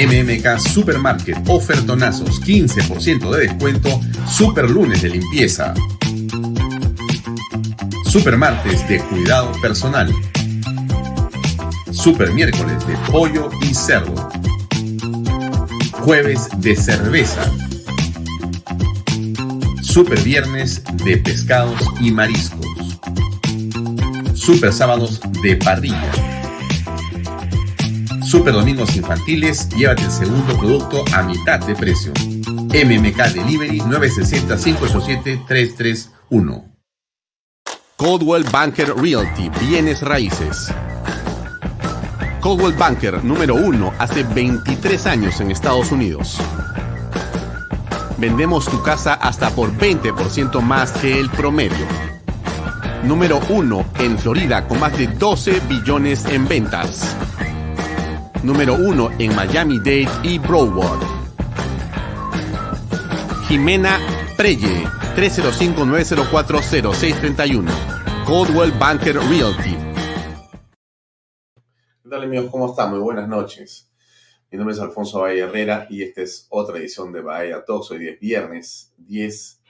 MMK Supermarket, ofertonazos, 15% de descuento, super lunes de limpieza. Supermartes de cuidado personal. Super miércoles de pollo y cerdo. Jueves de cerveza. Super viernes de pescados y mariscos. Super sábados de parrilla. Super domingos infantiles, llévate el segundo producto a mitad de precio. MMK Delivery 960-587-331. Coldwell Banker Realty, bienes raíces. Coldwell Banker número uno hace 23 años en Estados Unidos. Vendemos tu casa hasta por 20% más que el promedio. Número uno en Florida con más de 12 billones en ventas número 1 en Miami-Dade y Broward. Jimena Preye, 305-904-0631. Coldwell Banker Realty. Dale amigos? ¿Cómo están? Muy buenas noches. Mi nombre es Alfonso Valle Herrera y esta es otra edición de Bahía Talks. Hoy es viernes 10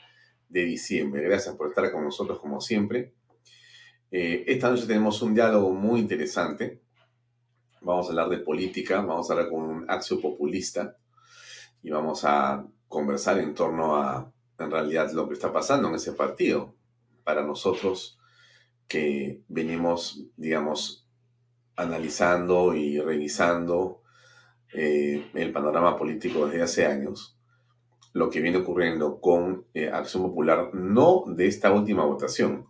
de diciembre. Gracias por estar con nosotros como siempre. Eh, esta noche tenemos un diálogo muy interesante vamos a hablar de política, vamos a hablar con un axio populista y vamos a conversar en torno a, en realidad, lo que está pasando en ese partido. Para nosotros que venimos, digamos, analizando y revisando eh, el panorama político desde hace años, lo que viene ocurriendo con eh, Acción Popular, no de esta última votación,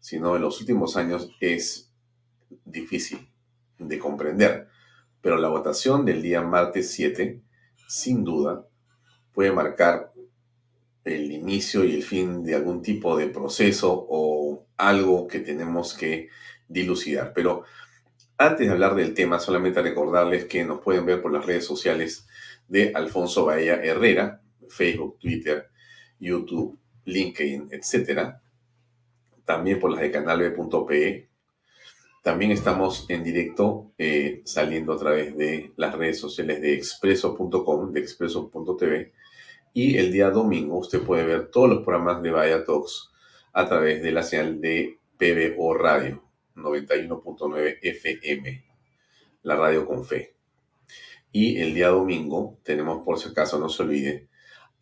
sino de los últimos años, es difícil de comprender. Pero la votación del día martes 7, sin duda, puede marcar el inicio y el fin de algún tipo de proceso o algo que tenemos que dilucidar. Pero antes de hablar del tema, solamente recordarles que nos pueden ver por las redes sociales de Alfonso Bahía Herrera, Facebook, Twitter, YouTube, LinkedIn, etc. También por las de canalbe.pe, también estamos en directo eh, saliendo a través de las redes sociales de expreso.com, de expreso.tv. Y el día domingo usted puede ver todos los programas de Vaya Talks a través de la señal de PBO Radio 91.9 FM, la radio con fe. Y el día domingo tenemos, por si acaso no se olvide,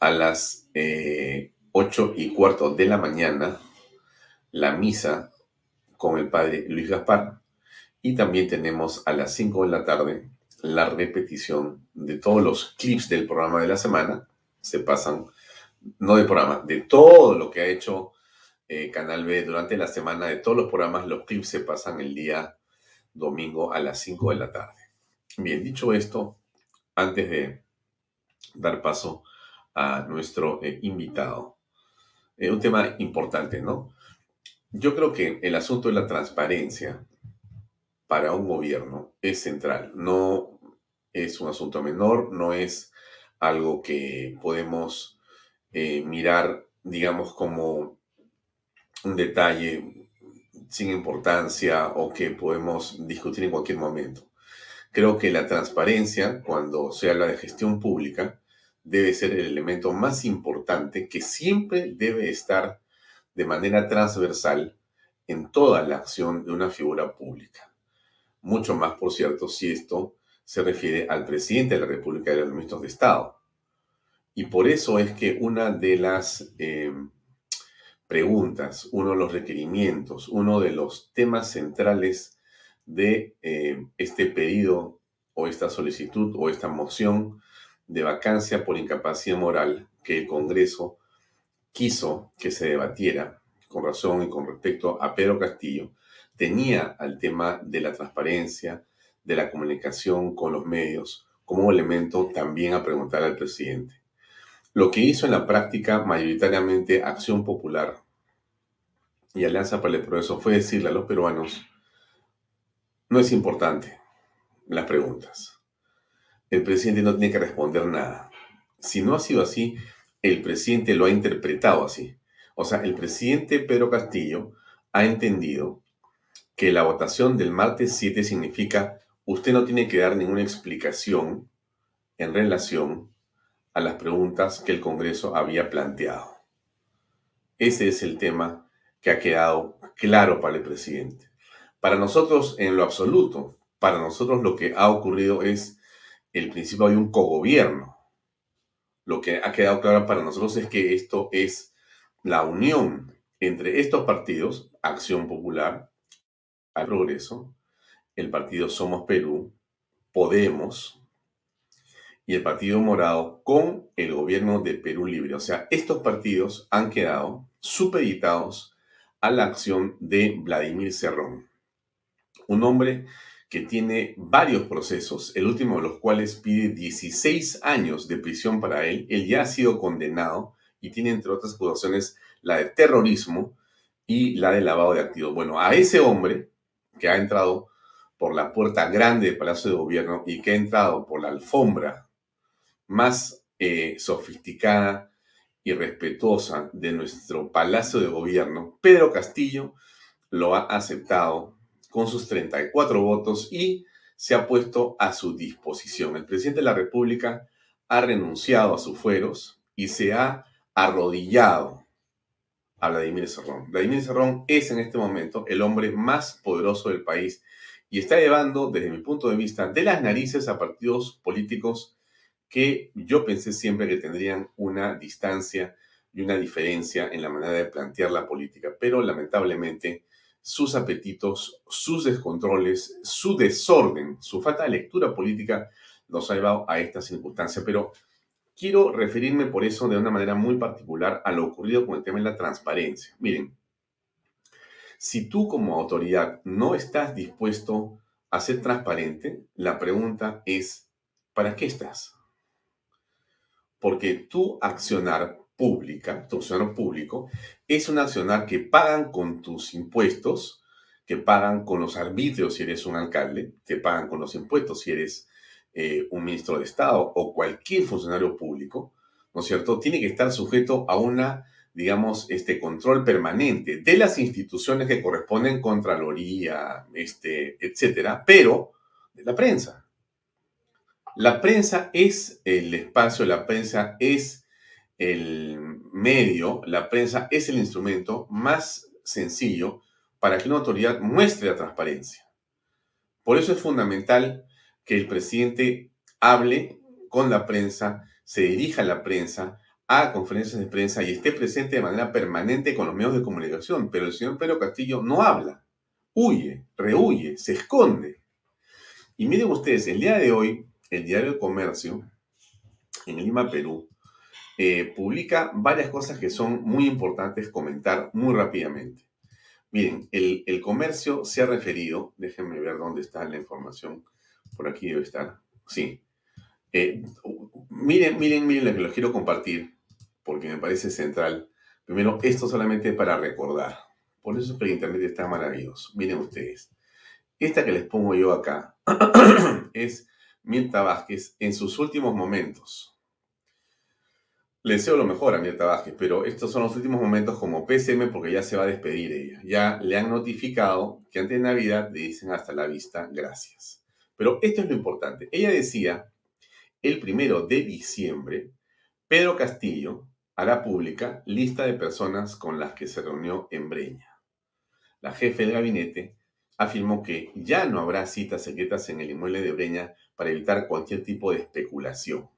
a las eh, 8 y cuarto de la mañana, la misa con el padre Luis Gaspar. Y también tenemos a las 5 de la tarde la repetición de todos los clips del programa de la semana. Se pasan, no de programa, de todo lo que ha hecho eh, Canal B durante la semana, de todos los programas, los clips se pasan el día domingo a las 5 de la tarde. Bien, dicho esto, antes de dar paso a nuestro eh, invitado, eh, un tema importante, ¿no? Yo creo que el asunto de la transparencia para un gobierno es central. No es un asunto menor, no es algo que podemos eh, mirar, digamos, como un detalle sin importancia o que podemos discutir en cualquier momento. Creo que la transparencia, cuando se habla de gestión pública, debe ser el elemento más importante que siempre debe estar de manera transversal en toda la acción de una figura pública. Mucho más, por cierto, si esto se refiere al presidente de la República y a los ministros de Estado. Y por eso es que una de las eh, preguntas, uno de los requerimientos, uno de los temas centrales de eh, este pedido o esta solicitud o esta moción de vacancia por incapacidad moral que el Congreso quiso que se debatiera con razón y con respecto a Pedro Castillo, tenía al tema de la transparencia, de la comunicación con los medios, como elemento también a preguntar al presidente. Lo que hizo en la práctica mayoritariamente Acción Popular y Alianza para el Progreso fue decirle a los peruanos, no es importante las preguntas. El presidente no tiene que responder nada. Si no ha sido así, el presidente lo ha interpretado así. O sea, el presidente Pedro Castillo ha entendido que la votación del martes 7 significa usted no tiene que dar ninguna explicación en relación a las preguntas que el Congreso había planteado. Ese es el tema que ha quedado claro para el presidente. Para nosotros, en lo absoluto, para nosotros lo que ha ocurrido es el principio de un cogobierno. Lo que ha quedado claro para nosotros es que esto es la unión entre estos partidos, Acción Popular, al Progreso, el partido Somos Perú, Podemos y el Partido Morado con el gobierno de Perú Libre. O sea, estos partidos han quedado supeditados a la acción de Vladimir Cerrón, un hombre que tiene varios procesos, el último de los cuales pide 16 años de prisión para él. Él ya ha sido condenado y tiene, entre otras acusaciones, la de terrorismo y la de lavado de activos. Bueno, a ese hombre que ha entrado por la puerta grande del Palacio de Gobierno y que ha entrado por la alfombra más eh, sofisticada y respetuosa de nuestro Palacio de Gobierno, Pedro Castillo lo ha aceptado con sus 34 votos y se ha puesto a su disposición. El presidente de la República ha renunciado a sus fueros y se ha arrodillado a Vladimir Serrón. Vladimir Serrón es en este momento el hombre más poderoso del país y está llevando, desde mi punto de vista, de las narices a partidos políticos que yo pensé siempre que tendrían una distancia y una diferencia en la manera de plantear la política, pero lamentablemente sus apetitos, sus descontroles, su desorden, su falta de lectura política nos ha llevado a esta circunstancia. Pero quiero referirme por eso de una manera muy particular a lo ocurrido con el tema de la transparencia. Miren, si tú como autoridad no estás dispuesto a ser transparente, la pregunta es, ¿para qué estás? Porque tu accionar pública, tu accionar público, es un accionar que pagan con tus impuestos, que pagan con los arbitrios si eres un alcalde, que pagan con los impuestos si eres eh, un ministro de Estado o cualquier funcionario público, ¿no es cierto? Tiene que estar sujeto a una digamos, este control permanente de las instituciones que corresponden, Contraloría, este, etcétera, pero de la prensa. La prensa es el espacio, la prensa es el medio, la prensa es el instrumento más sencillo para que una autoridad muestre la transparencia. Por eso es fundamental que el presidente hable con la prensa, se dirija a la prensa, a conferencias de prensa y esté presente de manera permanente con los medios de comunicación, pero el señor Pedro Castillo no habla, huye, rehuye, se esconde. Y miren ustedes, el día de hoy, el diario de Comercio, en Lima, Perú, eh, publica varias cosas que son muy importantes comentar muy rápidamente. Miren, el, comercio se ha referido, déjenme ver dónde está la información, por aquí debe estar, sí. Eh, miren, miren, miren lo que los quiero compartir porque me parece central. Primero, esto solamente para recordar. Por eso el Internet está maravilloso. Miren ustedes. Esta que les pongo yo acá es Mirta Vázquez en sus últimos momentos. Le deseo lo mejor a Mirta Vázquez, pero estos son los últimos momentos como PCM porque ya se va a despedir ella. Ya le han notificado que antes de Navidad le dicen hasta la vista, gracias. Pero esto es lo importante. Ella decía, el primero de diciembre, Pedro Castillo hará pública lista de personas con las que se reunió en Breña. La jefe del gabinete afirmó que ya no habrá citas secretas en el inmueble de Breña para evitar cualquier tipo de especulación.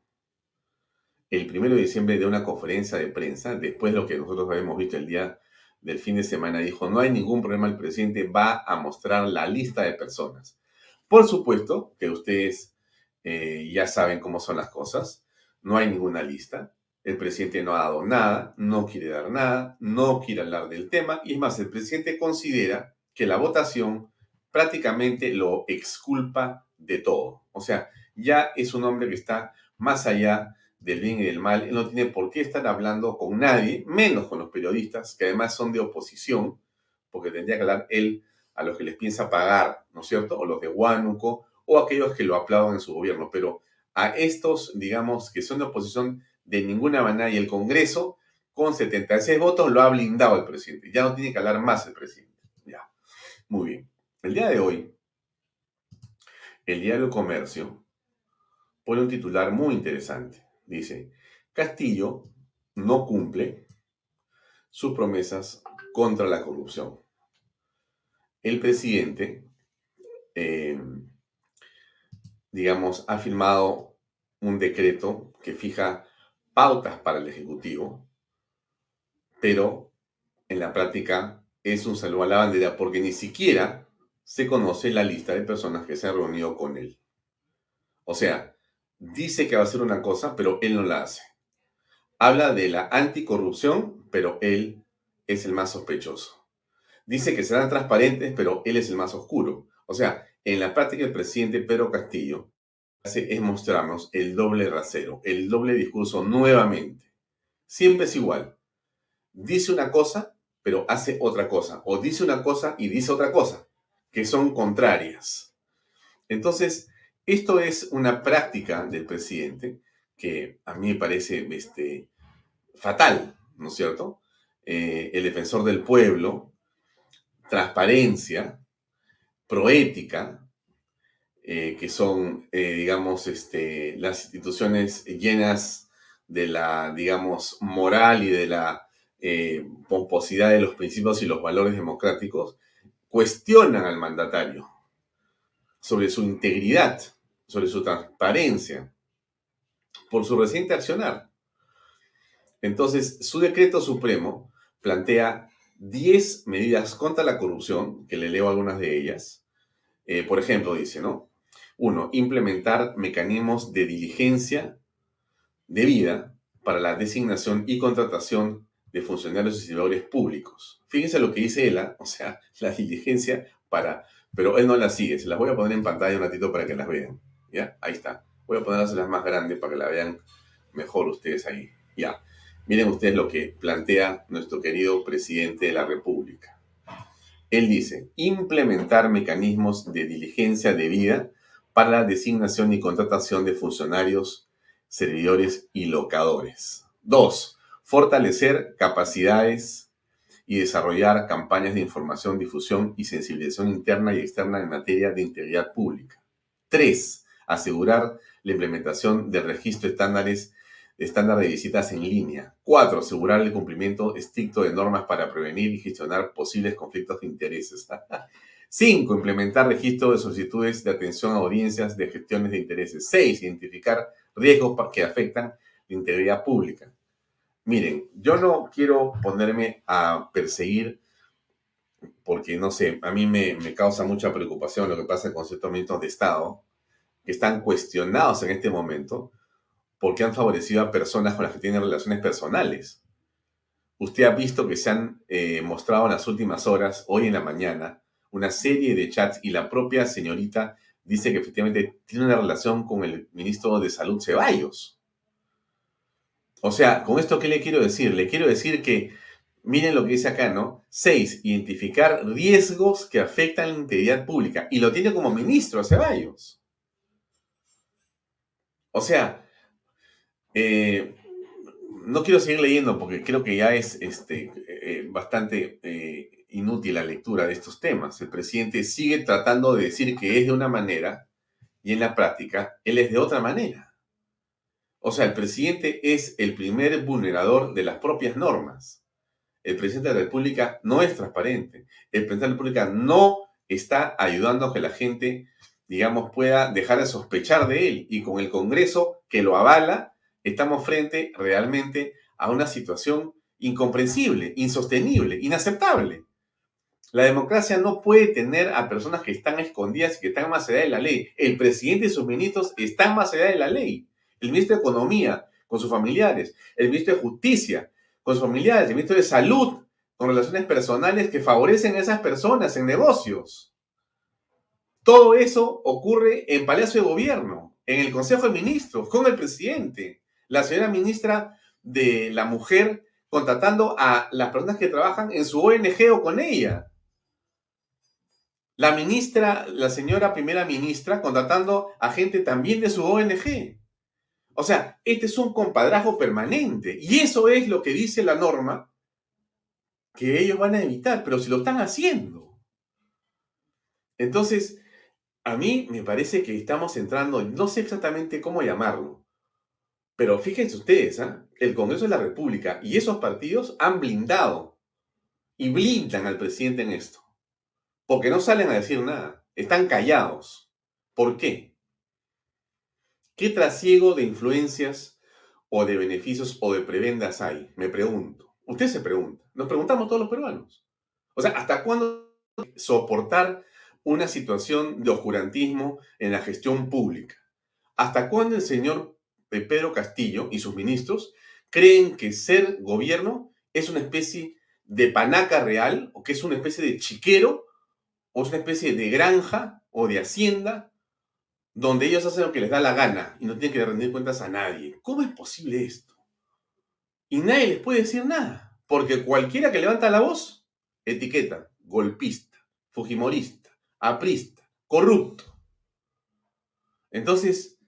El primero de diciembre de una conferencia de prensa, después de lo que nosotros habíamos visto el día del fin de semana, dijo, no hay ningún problema, el presidente va a mostrar la lista de personas. Por supuesto que ustedes eh, ya saben cómo son las cosas, no hay ninguna lista. El presidente no ha dado nada, no quiere dar nada, no quiere hablar del tema y es más, el presidente considera que la votación prácticamente lo exculpa de todo. O sea, ya es un hombre que está más allá del bien y del mal. Él no tiene por qué estar hablando con nadie, menos con los periodistas, que además son de oposición, porque tendría que hablar él a los que les piensa pagar, ¿no es cierto? O los de Huánuco, o aquellos que lo aplaudan en su gobierno. Pero a estos, digamos, que son de oposición, de ninguna manera y el Congreso con 76 votos lo ha blindado el presidente. Ya no tiene que hablar más el presidente. Ya. Muy bien. El día de hoy, el diario Comercio pone un titular muy interesante. Dice, Castillo no cumple sus promesas contra la corrupción. El presidente, eh, digamos, ha firmado un decreto que fija pautas para el Ejecutivo, pero en la práctica es un saludo a la bandera porque ni siquiera se conoce la lista de personas que se han reunido con él. O sea, dice que va a hacer una cosa, pero él no la hace. Habla de la anticorrupción, pero él es el más sospechoso. Dice que serán transparentes, pero él es el más oscuro. O sea, en la práctica el presidente Pedro Castillo hace es mostrarnos el doble rasero, el doble discurso nuevamente. Siempre es igual. Dice una cosa, pero hace otra cosa. O dice una cosa y dice otra cosa, que son contrarias. Entonces, esto es una práctica del presidente que a mí me parece este, fatal, ¿no es cierto? Eh, el defensor del pueblo, transparencia, proética, eh, que son, eh, digamos, este, las instituciones llenas de la, digamos, moral y de la pomposidad de los principios y los valores democráticos, cuestionan al mandatario sobre su integridad, sobre su transparencia, por su reciente accionar. Entonces, su decreto supremo plantea 10 medidas contra la corrupción, que le leo algunas de ellas. Eh, por ejemplo, dice, ¿no? Uno, implementar mecanismos de diligencia debida para la designación y contratación de funcionarios y servidores públicos. Fíjense lo que dice él, ¿ah? o sea, la diligencia para... Pero él no la sigue, se las voy a poner en pantalla un ratito para que las vean. ¿Ya? Ahí está. Voy a ponerlas más grandes para que la vean mejor ustedes ahí. Ya. Miren ustedes lo que plantea nuestro querido presidente de la República. Él dice, implementar mecanismos de diligencia debida para la designación y contratación de funcionarios, servidores y locadores. Dos, fortalecer capacidades y desarrollar campañas de información, difusión y sensibilización interna y externa en materia de integridad pública. Tres, asegurar la implementación de registro estándares estándar de visitas en línea. Cuatro, asegurar el cumplimiento estricto de normas para prevenir y gestionar posibles conflictos de intereses. Cinco, implementar registro de solicitudes de atención a audiencias de gestiones de intereses. Seis, identificar riesgos que afectan la integridad pública. Miren, yo no quiero ponerme a perseguir, porque no sé, a mí me, me causa mucha preocupación lo que pasa con ciertos ministros de Estado que están cuestionados en este momento porque han favorecido a personas con las que tienen relaciones personales. Usted ha visto que se han eh, mostrado en las últimas horas, hoy en la mañana, una serie de chats y la propia señorita dice que efectivamente tiene una relación con el ministro de Salud Ceballos. O sea, con esto, ¿qué le quiero decir? Le quiero decir que, miren lo que dice acá, ¿no? Seis, identificar riesgos que afectan la integridad pública. Y lo tiene como ministro Ceballos. O sea, eh, no quiero seguir leyendo porque creo que ya es este, eh, bastante eh, inútil la lectura de estos temas. El presidente sigue tratando de decir que es de una manera y en la práctica él es de otra manera. O sea, el presidente es el primer vulnerador de las propias normas. El presidente de la República no es transparente. El presidente de la República no está ayudando a que la gente, digamos, pueda dejar de sospechar de él. Y con el Congreso que lo avala, estamos frente realmente a una situación incomprensible, insostenible, inaceptable. La democracia no puede tener a personas que están escondidas y que están más allá de la ley. El presidente y sus ministros están más allá de la ley. El ministro de Economía con sus familiares, el ministro de Justicia con sus familiares, el ministro de Salud con relaciones personales que favorecen a esas personas en negocios. Todo eso ocurre en Palacio de Gobierno, en el Consejo de Ministros, con el presidente la señora ministra de la Mujer contratando a las personas que trabajan en su ONG o con ella. La ministra, la señora primera ministra, contratando a gente también de su ONG. O sea, este es un compadrajo permanente. Y eso es lo que dice la norma que ellos van a evitar, pero si lo están haciendo. Entonces, a mí me parece que estamos entrando, no sé exactamente cómo llamarlo, pero fíjense ustedes, ¿ah? el Congreso de la República y esos partidos han blindado y blindan al presidente en esto, porque no salen a decir nada, están callados. ¿Por qué? ¿Qué trasiego de influencias o de beneficios o de prebendas hay? Me pregunto. Usted se pregunta. Nos preguntamos todos los peruanos. O sea, ¿hasta cuándo soportar una situación de oscurantismo en la gestión pública? ¿Hasta cuándo el señor Pedro Castillo y sus ministros creen que ser gobierno es una especie de panaca real o que es una especie de chiquero o es una especie de granja o de hacienda donde ellos hacen lo que les da la gana y no tienen que rendir cuentas a nadie. ¿Cómo es posible esto? Y nadie les puede decir nada, porque cualquiera que levanta la voz, etiqueta, golpista, fujimorista, aprista, corrupto. Entonces,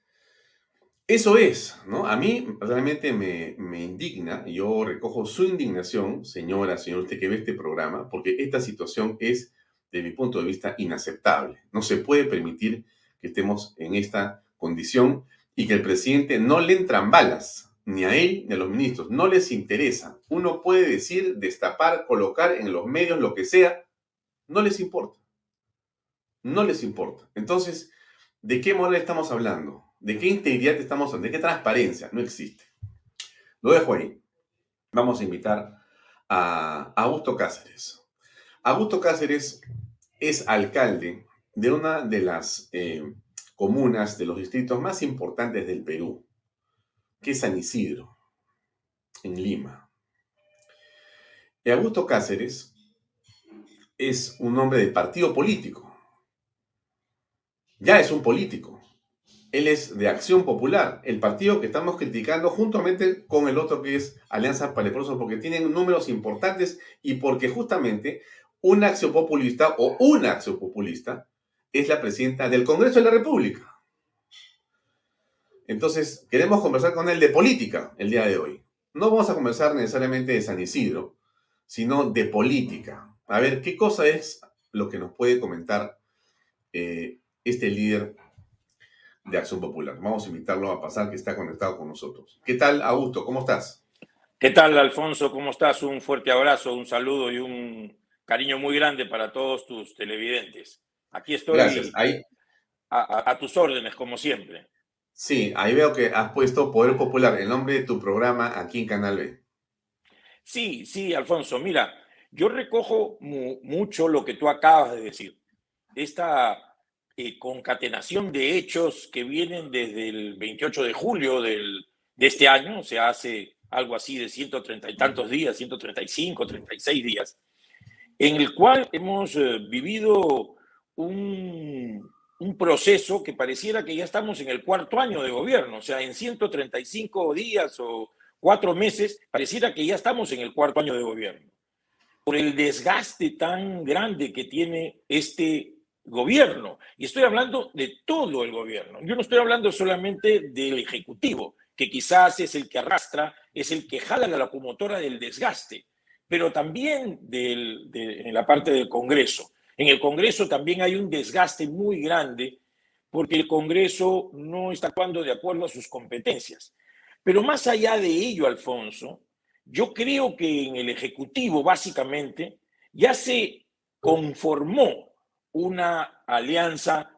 eso es, ¿no? A mí realmente me, me, indigna, yo recojo su indignación, señora, señor, usted que ve este programa, porque esta situación es, de mi punto de vista, inaceptable. No se puede permitir que estemos en esta condición y que el presidente no le entran balas, ni a él ni a los ministros, no les interesa. Uno puede decir, destapar, colocar en los medios lo que sea, no les importa. No les importa. Entonces, ¿de qué moral estamos hablando? ¿De qué integridad estamos hablando? ¿De qué transparencia? No existe. Lo dejo ahí. Vamos a invitar a Augusto Cáceres. Augusto Cáceres es alcalde de una de las eh, comunas de los distritos más importantes del Perú, que es San Isidro, en Lima. Augusto Cáceres es un hombre de partido político. Ya es un político. Él es de Acción Popular, el partido que estamos criticando juntamente con el otro que es Alianza para porque tienen números importantes y porque justamente una acción populista o una acción populista es la presidenta del Congreso de la República. Entonces, queremos conversar con él de política el día de hoy. No vamos a conversar necesariamente de San Isidro, sino de política. A ver, ¿qué cosa es lo que nos puede comentar eh, este líder de Acción Popular? Vamos a invitarlo a pasar, que está conectado con nosotros. ¿Qué tal, Augusto? ¿Cómo estás? ¿Qué tal, Alfonso? ¿Cómo estás? Un fuerte abrazo, un saludo y un cariño muy grande para todos tus televidentes. Aquí estoy Gracias. Ahí... A, tus órdenes, como siempre. Sí, ahí veo que has puesto Poder Popular, el nombre de tu programa aquí en Canal B. Sí, sí, Alfonso. Mira, yo recojo mucho lo que tú acabas de decir. Esta eh, concatenación de hechos que vienen desde el 28 de julio del, de este año, o sea, hace algo así de 130 y tantos días, 135, 36 días, en el cual hemos eh, vivido un, proceso que pareciera que ya estamos en el cuarto año de gobierno, o sea, en 135 días o cuatro meses, pareciera que ya estamos en el cuarto año de gobierno. Por el desgaste tan grande que tiene este gobierno. Y estoy hablando de todo el gobierno. Yo no estoy hablando solamente del Ejecutivo, que quizás es el que arrastra, es el que jala la locomotora del desgaste, pero también de, en la parte del Congreso. En el Congreso también hay un desgaste muy grande porque el Congreso no está actuando de acuerdo a sus competencias. Pero más allá de ello, Alfonso, yo creo que en el Ejecutivo, básicamente, ya se conformó una alianza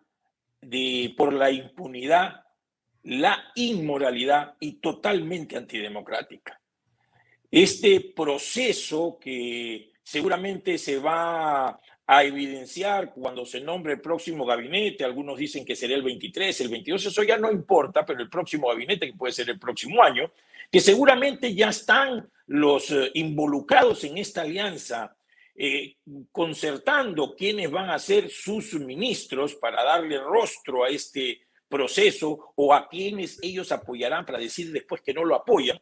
de, por la impunidad, la inmoralidad y totalmente antidemocrática. Este proceso que seguramente se va a evidenciar cuando se nombre el próximo gabinete. Algunos dicen que será el 23, el 22, eso ya no importa, pero el próximo gabinete, que puede ser el próximo año, que seguramente ya están los eh, involucrados en esta alianza, eh, concertando quiénes van a ser sus ministros para darle rostro a este proceso o a quienes ellos apoyarán para decir después que no lo apoyan,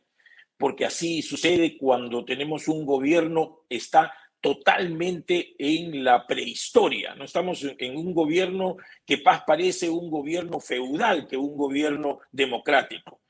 porque así sucede cuando tenemos un gobierno, está totalmente en la prehistoria. No estamos en un gobierno que más parece un gobierno feudal que un gobierno democrático.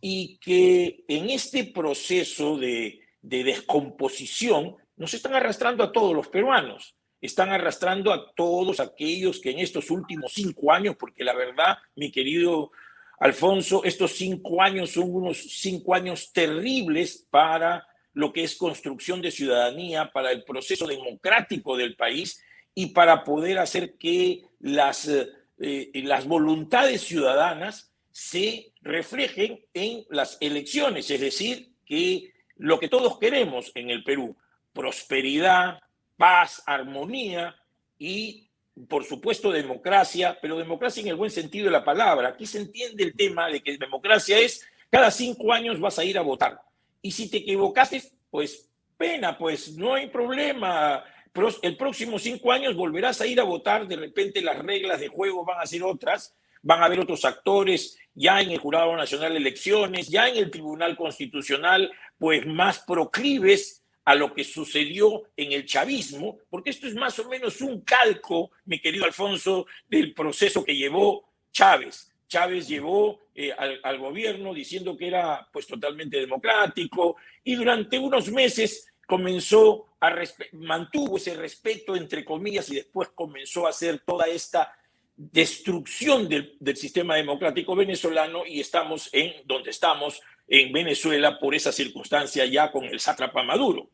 Y que en este proceso de, de descomposición nos están arrastrando a todos los peruanos. están arrastrando a todos aquellos que en estos últimos cinco años, porque la verdad, mi querido Alfonso, estos cinco años son unos cinco años terribles para lo que es construcción de ciudadanía, para el proceso democrático del país y para poder hacer que las, eh, las voluntades ciudadanas se reflejen en las elecciones, es decir, que lo que todos queremos en el Perú, prosperidad, paz, armonía y, por supuesto, democracia, pero democracia en el buen sentido de la palabra. Aquí se entiende el tema de que democracia es cada cinco años vas a ir a votar. Y si te equivocaste, pues pena, pues no hay problema. El próximo cinco años volverás a ir a votar, de repente las reglas de juego van a ser otras, van a haber otros actores ya en el Jurado Nacional de Elecciones, ya en el Tribunal Constitucional, pues más proclives a lo que sucedió en el chavismo, porque esto es más o menos un calco, mi querido Alfonso, del proceso que llevó Chávez. Chávez llevó eh, al, gobierno diciendo que era pues totalmente democrático y durante unos meses comenzó a mantuvo ese respeto entre comillas y después comenzó a hacer toda esta destrucción del, del sistema democrático venezolano y estamos en donde estamos en Venezuela por esa circunstancia ya con el sátrapa Maduro.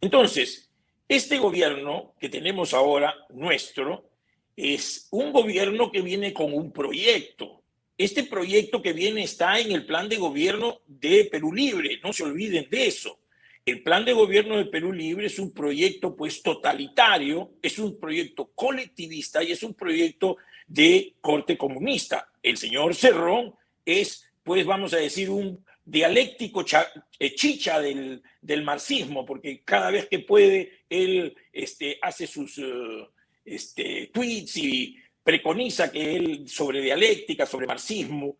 Entonces, este gobierno que tenemos ahora, nuestro, es un gobierno que viene con un proyecto. Este proyecto que viene está en el plan de gobierno de Perú Libre, no se olviden de eso. El plan de gobierno de Perú Libre es un proyecto pues totalitario, es un proyecto colectivista y es un proyecto de corte comunista. El señor Cerrón es pues vamos a decir un dialéctico eh, chicha del, marxismo, porque cada vez que puede, él este, hace sus eh, este, tweets y preconiza que él sobre dialéctica, sobre marxismo,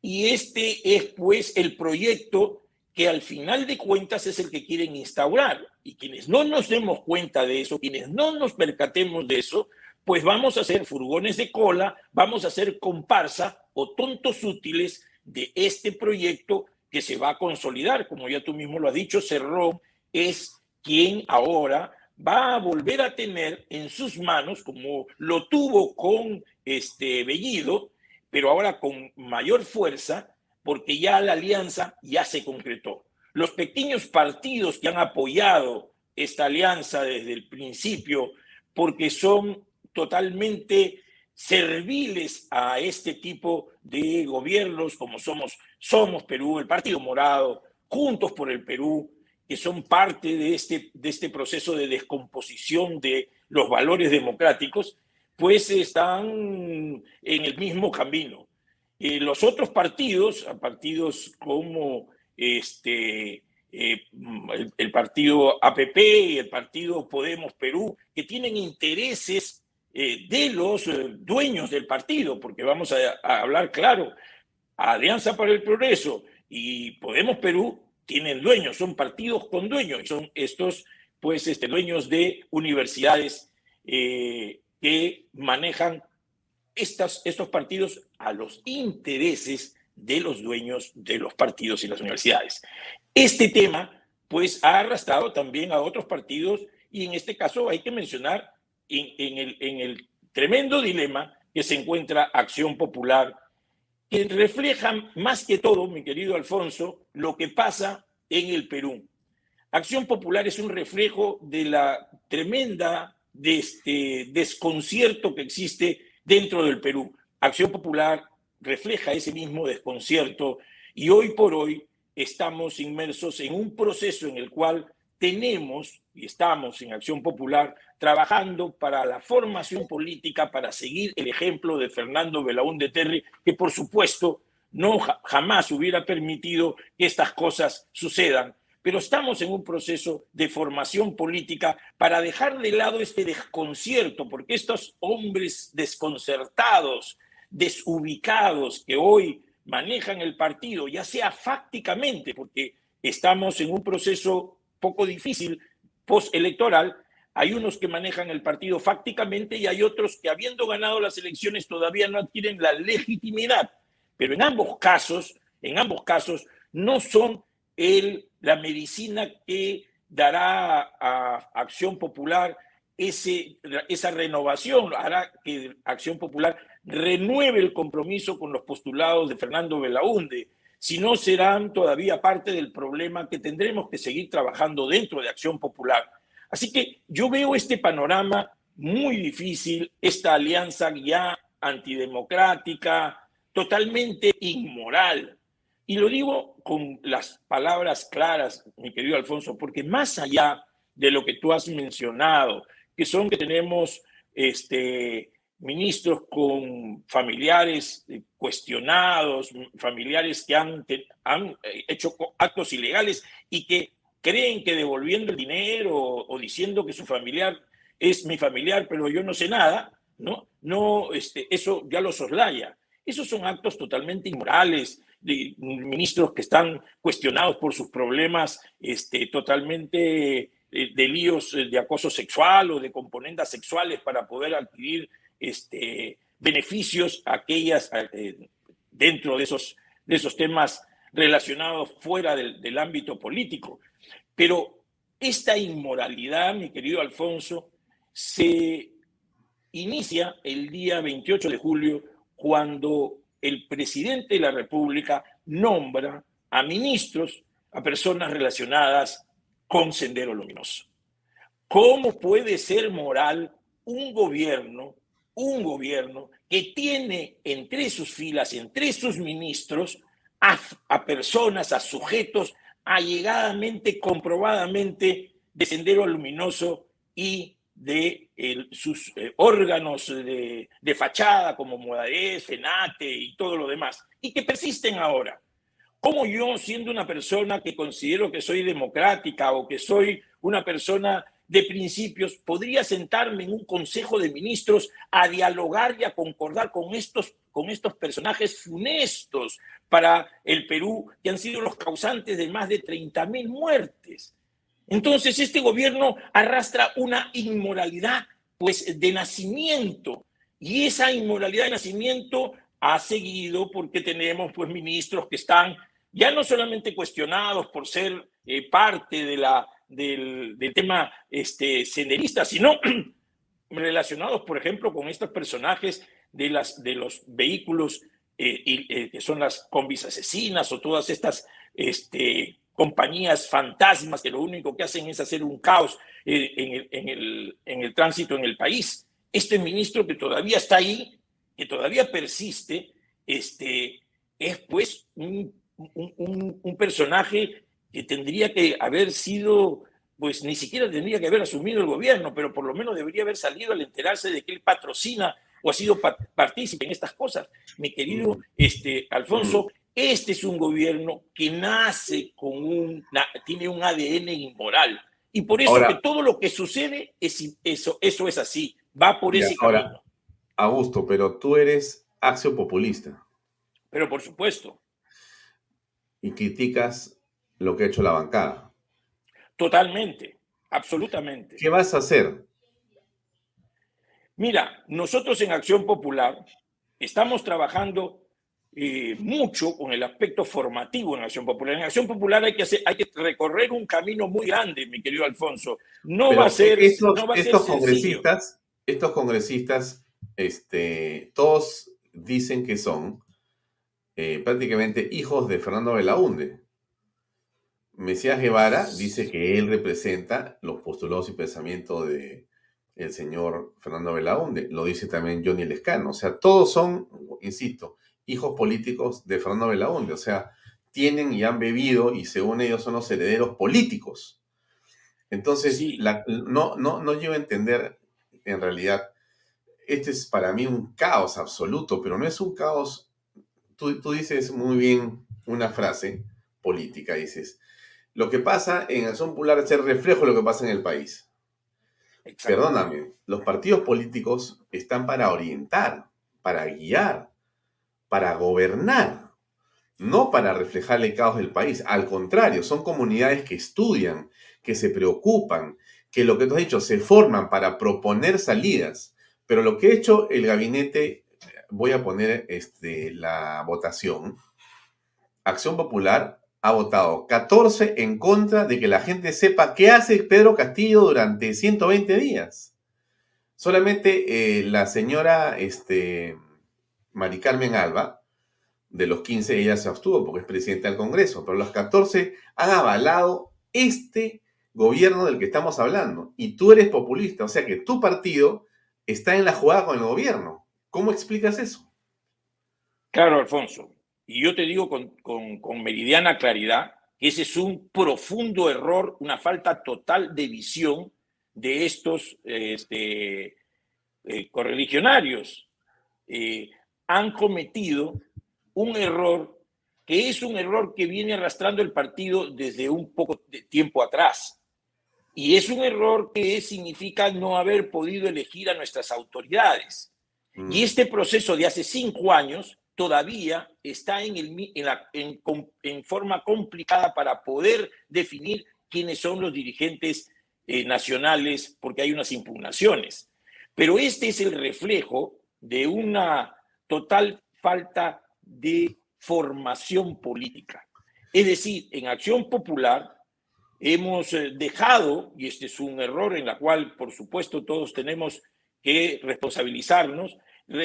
y este es pues el proyecto que al final de cuentas es el que quieren instaurar. Y quienes no nos demos cuenta de eso, quienes no nos percatemos de eso, pues vamos a ser furgones de cola, vamos a ser comparsa o tontos útiles de este proyecto que se va a consolidar, como ya tú mismo lo has dicho, Cerrón es quien ahora va a volver a tener en sus manos, como lo tuvo con este Bellido, pero ahora con mayor fuerza, porque ya la alianza ya se concretó. Los pequeños partidos que han apoyado esta alianza desde el principio, porque son totalmente serviles a este tipo de gobiernos como somos Somos Perú, el Partido Morado, Juntos por el Perú, que son parte de este, de este proceso de descomposición de los valores democráticos, pues están en el mismo camino. Eh, los otros partidos, partidos como este, eh, el, partido APP y el partido Podemos Perú, que tienen intereses eh, de los dueños del partido, porque vamos a, hablar claro, Alianza para el Progreso y Podemos Perú tienen dueños, son partidos con dueños, y son estos, pues, este, dueños de universidades eh, que manejan estas, estos partidos a los intereses de los dueños de los partidos y las universidades. Este tema, pues, ha arrastrado también a otros partidos y en este caso hay que mencionar en, el, en el tremendo dilema que se encuentra Acción Popular, que refleja más que todo, mi querido Alfonso, lo que pasa en el Perú. Acción Popular es un reflejo de la tremenda este desconcierto que existe dentro del Perú. Acción Popular refleja ese mismo desconcierto y hoy por hoy estamos inmersos en un proceso en el cual tenemos y estamos en Acción Popular trabajando para la formación política, para seguir el ejemplo de Fernando Belaúnde Terry, que por supuesto no jamás hubiera permitido que estas cosas sucedan. Pero estamos en un proceso de formación política para dejar de lado este desconcierto, porque estos hombres desconcertados, desubicados que hoy manejan el partido, ya sea fácticamente, porque estamos en un proceso poco difícil postelectoral, hay unos que manejan el partido fácticamente y hay otros que habiendo ganado las elecciones todavía no adquieren la legitimidad. Pero en ambos casos, en ambos casos, no son el, la medicina que dará a Acción Popular ese, esa renovación, hará que Acción Popular renueve el compromiso con los postulados de Fernando Belaunde. Si no, serán todavía parte del problema que tendremos que seguir trabajando dentro de Acción Popular. Así que yo veo este panorama muy difícil, esta alianza ya antidemocrática, totalmente inmoral. Y lo digo con las palabras claras, mi querido Alfonso, porque más allá de lo que tú has mencionado, que son que tenemos este, ministros con familiares eh, cuestionados, familiares que han, han eh, hecho actos ilegales y que creen que devolviendo el dinero o, diciendo que su familiar es mi familiar, pero yo no sé nada, ¿no? No, este, eso ya lo soslaya. Esos son actos totalmente inmorales, de ministros que están cuestionados por sus problemas este, totalmente eh, de líos de acoso sexual o de componentes sexuales para poder adquirir este, beneficios aquellas eh, dentro de esos, de esos temas relacionados fuera del, del ámbito político. Pero esta inmoralidad, mi querido Alfonso, se inicia el día 28 de julio cuando el presidente de la República nombra a ministros, a personas relacionadas con Sendero Luminoso. ¿Cómo puede ser moral un gobierno, un gobierno que tiene entre sus filas, entre sus ministros, a, personas, a sujetos allegadamente, comprobadamente de Sendero Luminoso y de sus eh, órganos de, fachada como Modadez, FENATE y todo lo demás, y que persisten ahora. ¿Cómo yo, siendo una persona que considero que soy democrática o que soy una persona de principios, podría sentarme en un consejo de ministros a dialogar y a concordar con estos, con estos personajes funestos para el Perú, que han sido los causantes de más de 30 mil muertes? Entonces, este gobierno arrastra una inmoralidad, pues, de nacimiento. Y esa inmoralidad de nacimiento ha seguido porque tenemos, pues, ministros que están ya no solamente cuestionados por ser eh, parte de la, del, tema este, senderista, sino relacionados, por ejemplo, con estos personajes de, las, de los vehículos eh, eh, que son las combis asesinas o todas estas este, compañías fantasmas que lo único que hacen es hacer un caos en el, en, el, en, el, tránsito en el país. Este ministro que todavía está ahí, que todavía persiste, este, es pues un un, personaje que tendría que haber sido, pues ni siquiera tendría que haber asumido el gobierno, pero por lo menos debería haber salido al enterarse de que él patrocina o ha sido partícipe en estas cosas. Mi querido este, Alfonso, este es un gobierno que nace con un, tiene un ADN inmoral. Y por eso que todo lo que sucede, es, eso, eso es así, va por ese camino. Augusto, pero tú eres acción populista. Pero por supuesto y criticas lo que ha hecho la bancada. Totalmente, absolutamente. ¿Qué vas a hacer? Mira, nosotros en Acción Popular estamos trabajando eh, mucho con el aspecto formativo en Acción Popular. En Acción Popular hay que, hacer, hay que recorrer un camino muy grande, mi querido Alfonso. No va a ser. Estos, estos congresistas, estos congresistas, este, todos dicen que son eh, prácticamente hijos de Fernando Belaunde. Mesías Guevara dice que él representa los postulados y pensamientos de el señor Fernando Belaunde. Lo dice también Johnny Lescano. O sea, todos son, insisto, hijos políticos de Fernando Belaunde. O sea, tienen y han bebido y según ellos son los herederos políticos. Entonces, no, no, no llevo a entender en realidad, este es para mí un caos absoluto, pero no es un caos tú, dices muy bien una frase política, dices, lo que pasa en Acción Popular es el reflejo de lo que pasa en el país. Perdóname, los partidos políticos están para orientar, para guiar, para gobernar, no para reflejar el caos del país. Al contrario, son comunidades que estudian, que se preocupan, que lo que tú has dicho, se forman para proponer salidas. Pero lo que ha hecho el gabinete voy a poner este, la votación. Acción Popular ha votado 14 en contra de que la gente sepa qué hace Pedro Castillo durante 120 días. Solamente eh, la señora este, Mari Carmen Alba, de los 15 ella se abstuvo porque es presidenta del Congreso, pero los 14 han avalado este gobierno del que estamos hablando. Y tú eres populista, o sea que tu partido está en la jugada con el gobierno. ¿Cómo explicas eso? Claro, Alfonso. Y yo te digo con, meridiana claridad que ese es un profundo error, una falta total de visión de estos este, eh, correligionarios. Eh, han cometido un error que es un error que viene arrastrando el partido desde un poco de tiempo atrás. Y es un error que significa no haber podido elegir a nuestras autoridades. Mm. Y este proceso de hace cinco años todavía está en, forma complicada para poder definir quiénes son los dirigentes eh, nacionales, porque hay unas impugnaciones. Pero este es el reflejo de una total falta de formación política. Es decir, en Acción Popular hemos eh, dejado, y este es un error en la cual por supuesto todos tenemos que responsabilizarnos.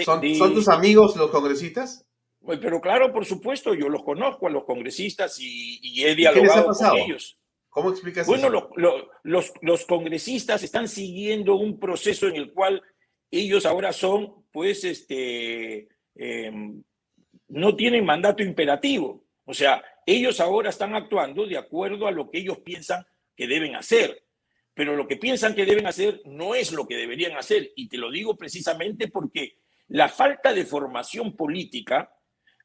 ¿Son, tus amigos los congresistas? Pero claro, por supuesto, yo los conozco a los congresistas y, he dialogado con ellos. ¿Cómo explicas bueno, eso? Bueno, los, los congresistas están siguiendo un proceso en el cual ellos ahora son, pues, este, Em, no tienen mandato imperativo. O sea, ellos ahora están actuando de acuerdo a lo que ellos piensan que deben hacer. Pero lo que piensan que deben hacer no es lo que deberían hacer. Y te lo digo precisamente porque la falta de formación política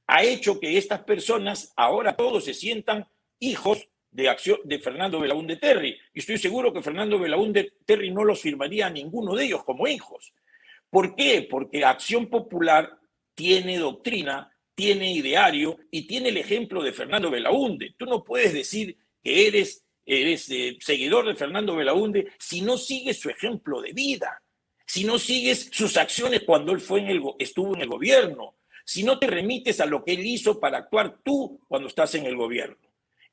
ha hecho que estas personas ahora todos se sientan hijos de, acción, de Fernando Belaúnde Terry. Y estoy seguro que Fernando Belaúnde Terry no los firmaría a ninguno de ellos como hijos. ¿Por qué? Porque Acción Popular tiene doctrina, tiene ideario y tiene el ejemplo de Fernando Belaunde. Tú no puedes decir que eres, eres eh, seguidor de Fernando Belaunde si no sigues su ejemplo de vida, si no sigues sus acciones cuando él fue en el, estuvo en el gobierno, si no te remites a lo que él hizo para actuar tú cuando estás en el gobierno.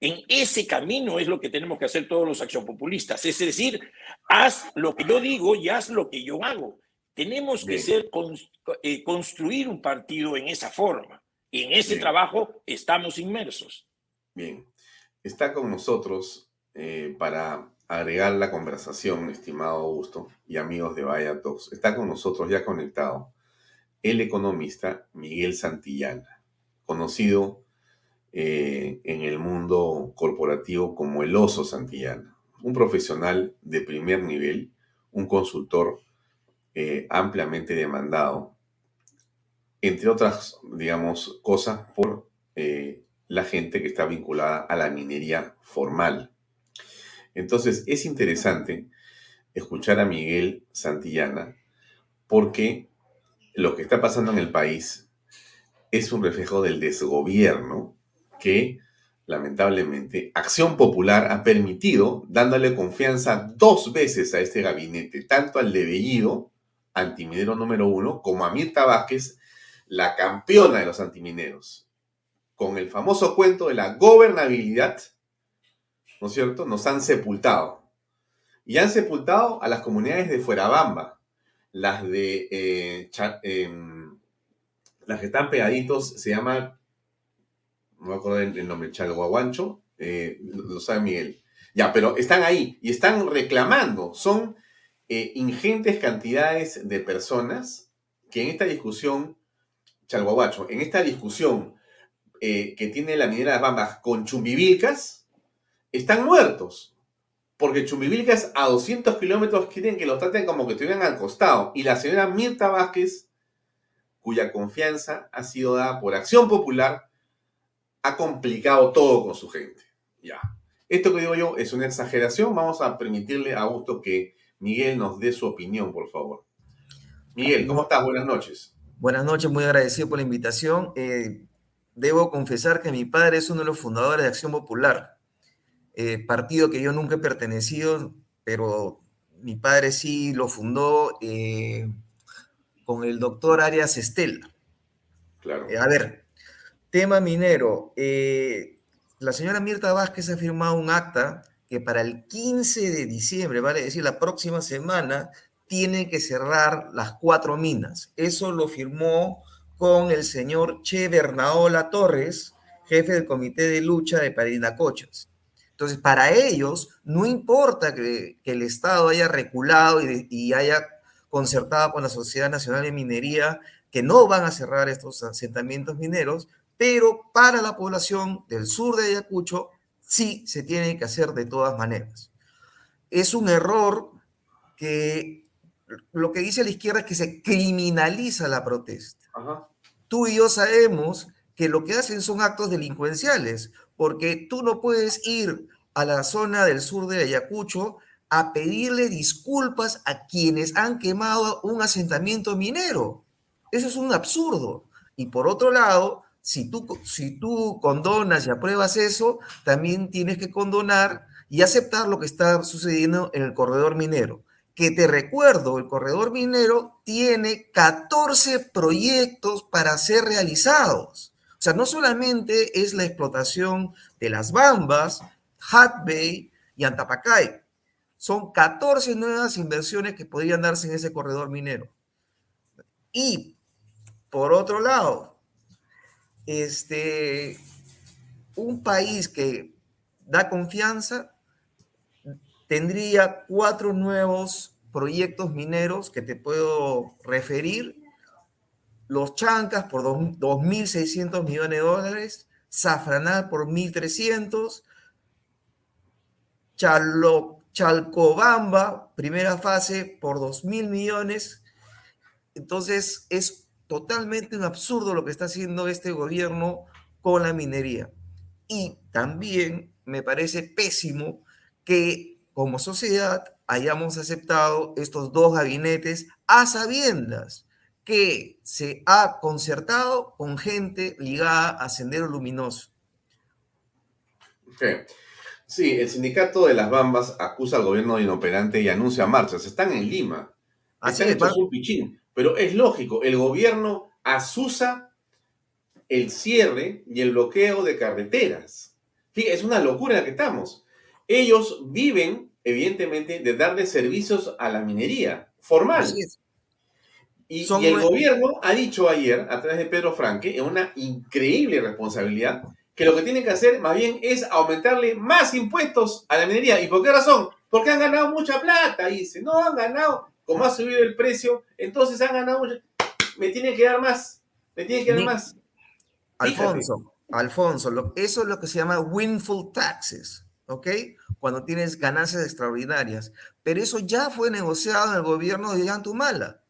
En ese camino es lo que tenemos que hacer todos los accionpopulistas. Es decir, haz lo que yo digo y haz lo que yo hago. Tenemos que ser, eh, construir un partido en esa forma. Y en ese trabajo estamos inmersos. Bien. Está con nosotros eh, para agregar la conversación, estimado Augusto y amigos de Vaya Talks. Está con nosotros ya conectado el economista Miguel Santillana, conocido eh, en el mundo corporativo como el oso Santillana, un profesional de primer nivel, un consultor eh, ampliamente demandado, entre otras, digamos, cosas por eh, la gente que está vinculada a la minería formal. Entonces, es interesante escuchar a Miguel Santillana porque lo que está pasando en el país es un reflejo del desgobierno que lamentablemente Acción Popular ha permitido, dándole confianza dos veces a este gabinete, tanto al de Bellido antiminero número uno, como a Mirta Vázquez, la campeona de los antimineros, con el famoso cuento de la gobernabilidad, ¿no es cierto?, nos han sepultado. Y han sepultado a las comunidades de Fuerabamba, las de eh, em, las que están pegaditos, se llaman, no me acuerdo el nombre, Chalhuahuancho, eh, lo sabe Miguel. Ya, pero están ahí y están reclamando, son eh, ingentes cantidades de personas que en esta discusión, Chalhuahuacho, en esta discusión que tiene la minera de Bambas con Chumbivilcas, están muertos. Porque Chumbivilcas a 200 kilómetros quieren que lo traten como que estuvieran al costado. Y la señora Mirta Vázquez, cuya confianza ha sido dada por Acción Popular, ha complicado todo con su gente. Ya. Esto que digo yo es una exageración. Vamos a permitirle a Augusto que Miguel nos dé su opinión, por favor. Miguel, ¿cómo estás? Buenas noches. Buenas noches, muy agradecido por la invitación. Eh, debo confesar que mi padre es uno de los fundadores de Acción Popular, eh, partido que yo nunca he pertenecido, pero mi padre sí lo fundó eh, con el doctor Arias Estela. Claro. a ver, tema minero. la señora Mirta Vázquez ha firmado un acta que para el 15 de diciembre, vale decir, la próxima semana, tiene que cerrar las cuatro minas. Eso lo firmó con el señor Che Bernaola Torres, jefe del Comité de Lucha de Parinacochas. Entonces, para ellos, no importa que, el Estado haya reculado y, y, haya concertado con la Sociedad Nacional de Minería que no van a cerrar estos asentamientos mineros, pero para la población del sur de Ayacucho sí se tiene que hacer de todas maneras. Es un error que lo que dice la izquierda es que se criminaliza la protesta. Tú y yo sabemos que lo que hacen son actos delincuenciales, porque tú no puedes ir a la zona del sur de Ayacucho a pedirle disculpas a quienes han quemado un asentamiento minero. Eso es un absurdo. Y por otro lado, si tú, si tú condonas y apruebas eso, también tienes que condonar y aceptar lo que está sucediendo en el corredor minero que te recuerdo, el corredor minero tiene 14 proyectos para ser realizados. Sea, no solamente es la explotación de las bambas, Hat Bay y Antapacay. Son 14 nuevas inversiones que podrían darse en ese corredor minero. Y, por otro lado, este, un país que da confianza tendría cuatro nuevos proyectos mineros que te puedo referir. Los Chancas por 2.600 millones de dólares, Safranal por 1.300, Chalcobamba, primera fase, por 2.000 millones. Entonces es totalmente un absurdo lo que está haciendo este gobierno con la minería. Y también me parece pésimo que como sociedad hayamos aceptado estos dos gabinetes a sabiendas que se ha concertado con gente ligada a Sendero Luminoso. Sí, el sindicato de las Bambas acusa al gobierno de inoperante y anuncia marchas. Están en Lima. Así es, un pichín. Pero es lógico, el gobierno asusa el cierre y el bloqueo de carreteras. Fíjate, es una locura en la que estamos. Ellos viven, evidentemente, de darle servicios a la minería formal. Y, y, el gobierno ha dicho ayer, a través de Pedro Franque, en una increíble responsabilidad, que lo que tienen que hacer más bien es aumentarle más impuestos a la minería. ¿Y por qué razón? Porque han ganado mucha plata, dice. No han ganado, como ha subido el precio, entonces han ganado mucho. Me tienen que dar más, me tienen que dar más. Alfonso, Alfonso, eso es lo que se llama windfall taxes. ¿ok? Cuando tienes ganancias extraordinarias. Pero eso ya fue negociado en el gobierno de Yantumala.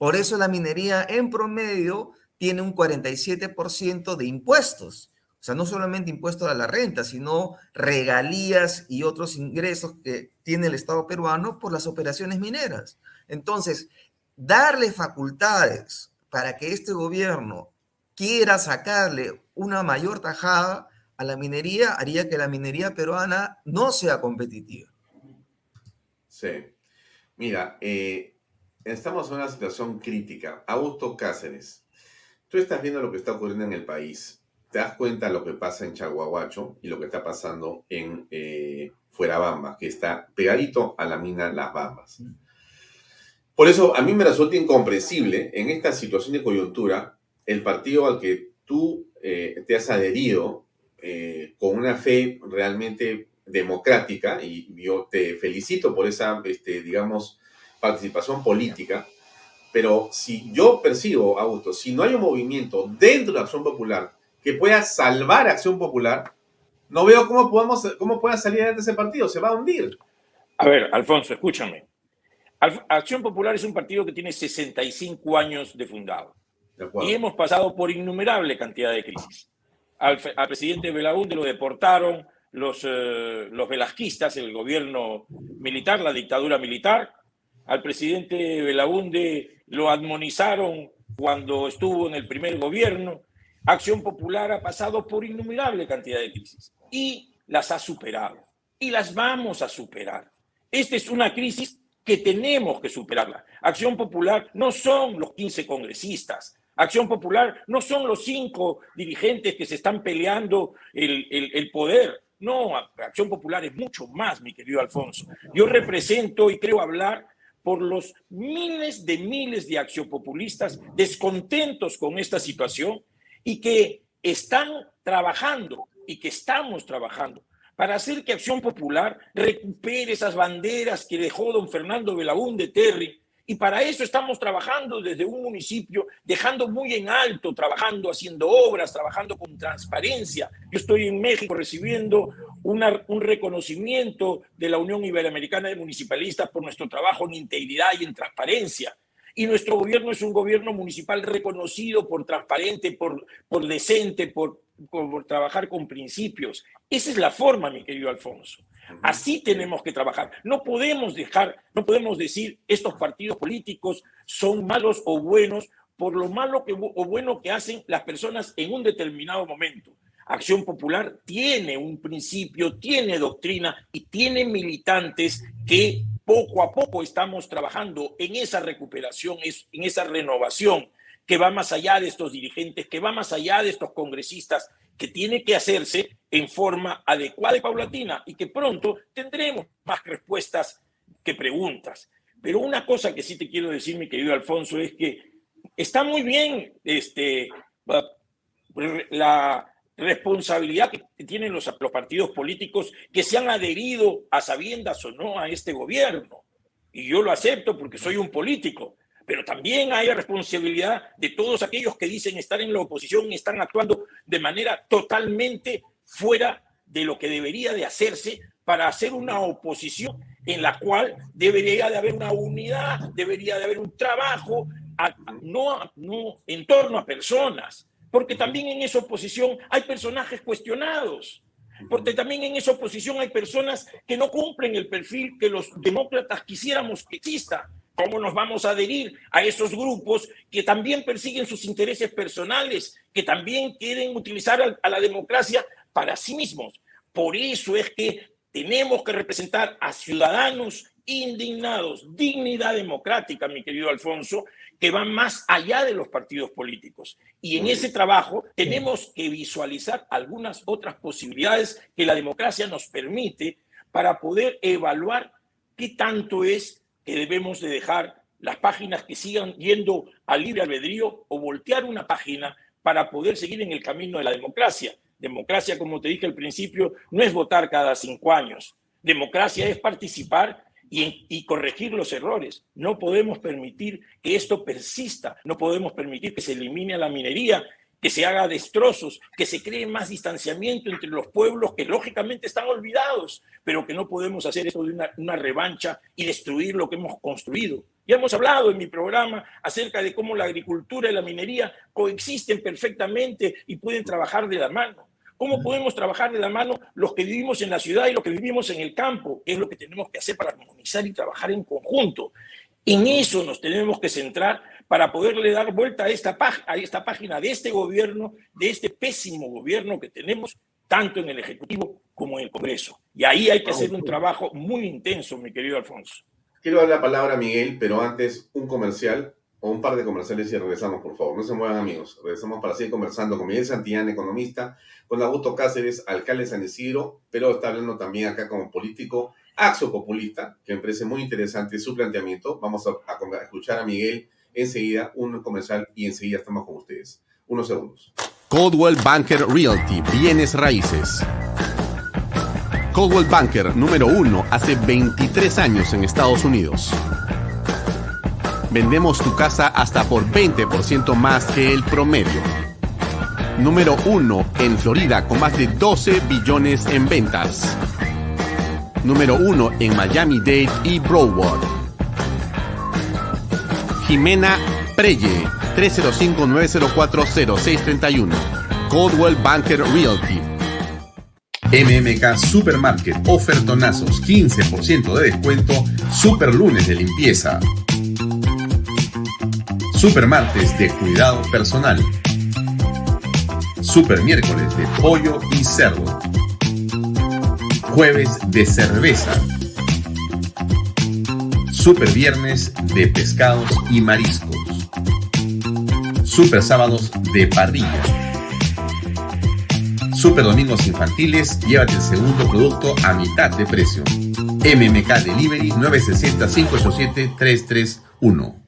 Por eso la minería en promedio tiene un 47% de impuestos. O sea, no solamente impuestos a la renta, sino regalías y otros ingresos que tiene el Estado peruano por las operaciones mineras. Entonces, darle facultades para que este gobierno quiera sacarle una mayor tajada a la minería haría que la minería peruana no sea competitiva. Sí. Mira, eh, estamos en una situación crítica. Augusto Cáceres, tú estás viendo lo que está ocurriendo en el país. Te das cuenta de lo que pasa en Chaguahuacho y lo que está pasando en eh, Fuerabamba, que está pegadito a la mina Las Bambas. Por eso a mí me resulta incomprensible en esta situación de coyuntura el partido al que tú eh, te has adherido eh, con una fe realmente democrática, y yo te felicito por esa, este, digamos, participación política, pero si yo percibo, Augusto, si no hay un movimiento dentro de Acción Popular que pueda salvar a Acción Popular, no veo cómo, podemos, cómo pueda salir adelante ese partido, se va a hundir. A ver, Alfonso, escúchame. Acción Popular es un partido que tiene 65 años de fundado. y hemos pasado por innumerable cantidad de crisis al, presidente Belaúnde lo deportaron los, eh, los velasquistas, el gobierno militar, la dictadura militar. Al presidente Belaúnde lo admonizaron cuando estuvo en el primer gobierno. Acción Popular ha pasado por innumerable cantidad de crisis y las ha superado y las vamos a superar. Esta es una crisis que tenemos que superarla. Acción Popular no son los 15 congresistas, Acción Popular no son los cinco dirigentes que se están peleando el, poder. No, Acción Popular es mucho más, mi querido Alfonso. Yo represento y creo hablar por los miles de miles de accionpopulistas descontentos con esta situación y que están trabajando y que estamos trabajando para hacer que Acción Popular recupere esas banderas que dejó don Fernando Belaúnde Terry y para eso estamos trabajando desde un municipio, dejando muy en alto, trabajando, haciendo obras, trabajando con transparencia. Yo estoy en México recibiendo un reconocimiento de la Unión Iberoamericana de Municipalistas por nuestro trabajo en integridad y en transparencia. Y nuestro gobierno es un gobierno municipal reconocido por transparente, por, por decente, por, por trabajar con principios. Esa es la forma, mi querido Alfonso. Así tenemos que trabajar. No podemos dejar, no podemos decir estos partidos políticos son malos o buenos por lo malo que, o bueno que hacen las personas en un determinado momento. Acción Popular tiene un principio, tiene doctrina y tiene militantes que poco a poco estamos trabajando en esa recuperación, en esa renovación que va más allá de estos dirigentes, que va más allá de estos congresistas, que tiene que hacerse en forma adecuada y paulatina y que pronto tendremos más respuestas que preguntas. Pero una cosa que sí te quiero decir, mi querido Alfonso, es que está muy bien este, la responsabilidad que tienen los, partidos políticos que se han adherido a sabiendas o no a este gobierno. Y yo lo acepto porque soy un político pero también hay responsabilidad de todos aquellos que dicen estar en la oposición y están actuando de manera totalmente fuera de lo que debería de hacerse para hacer una oposición en la cual debería de haber una unidad, debería de haber un trabajo, no en torno a personas, porque también en esa oposición hay personajes cuestionados, porque también en esa oposición hay personas que no cumplen el perfil que los demócratas quisiéramos que exista. ¿Cómo nos vamos a adherir a esos grupos que también persiguen sus intereses personales, que también quieren utilizar a la democracia para sí mismos? Por eso es que tenemos que representar a ciudadanos indignados, dignidad democrática, mi querido Alfonso, que van más allá de los partidos políticos. Y en ese trabajo tenemos que visualizar algunas otras posibilidades que la democracia nos permite para poder evaluar qué tanto es que debemos de dejar las páginas que sigan yendo al libre albedrío o voltear una página para poder seguir en el camino de la democracia. Democracia, como te dije al principio, no es votar cada cinco años. Democracia es participar y, corregir los errores. No podemos permitir que esto persista, no podemos permitir que se elimine la minería que se haga destrozos, que se cree más distanciamiento entre los pueblos que lógicamente están olvidados, pero que no podemos hacer eso de una, revancha y destruir lo que hemos construido. Ya hemos hablado en mi programa acerca de cómo la agricultura y la minería coexisten perfectamente y pueden trabajar de la mano. ¿Cómo podemos trabajar de la mano los que vivimos en la ciudad y los que vivimos en el campo? ¿Qué es lo que tenemos que hacer para armonizar y trabajar en conjunto? En eso nos tenemos que centrar para poderle dar vuelta a esta, a esta página de este gobierno, de este pésimo gobierno que tenemos, tanto en el Ejecutivo como en el Congreso. Y ahí hay que hacer un trabajo muy intenso, mi querido Alfonso. Quiero dar la palabra a Miguel, pero antes un comercial o un par de comerciales y regresamos, por favor. No se muevan, amigos. Regresamos para seguir conversando con Miguel Santillán, economista, con Augusto Cáceres, alcalde de San Isidro, pero está hablando también acá como político axo-populista, que me parece muy interesante su planteamiento. Vamos a escuchar a Miguel enseguida un comercial y enseguida estamos con ustedes. Unos segundos. Coldwell Banker Realty, bienes raíces. Coldwell Banker número uno hace 23 años en Estados Unidos. Vendemos tu casa hasta por 20% más que el promedio. Número uno en Florida con más de 12 billones en ventas. Número uno en Miami-Dade y Broward Jimena Preye, 305-904-0631. Coldwell Banker Realty. MMK Supermarket, ofertonazos, 15% de descuento, super lunes de limpieza. Super martes de cuidado personal. Super miércoles de pollo y cerdo. Jueves de cerveza Super Viernes de pescados y mariscos. Super Sábados de parrilla. Super Domingos infantiles, llévate el segundo producto a mitad de precio. MMK Delivery 960-587-331.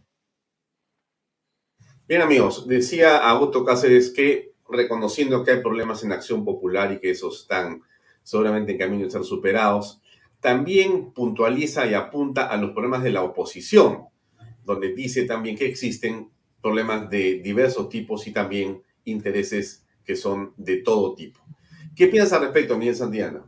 Bien amigos, decía Augusto Cáceres que reconociendo que hay problemas en acción popular y que esos están seguramente en camino de ser superados, también puntualiza y apunta a los problemas de la oposición, donde dice también que existen problemas de diversos tipos y también intereses que son de todo tipo. ¿Qué piensas al respecto, Miguel Santiana?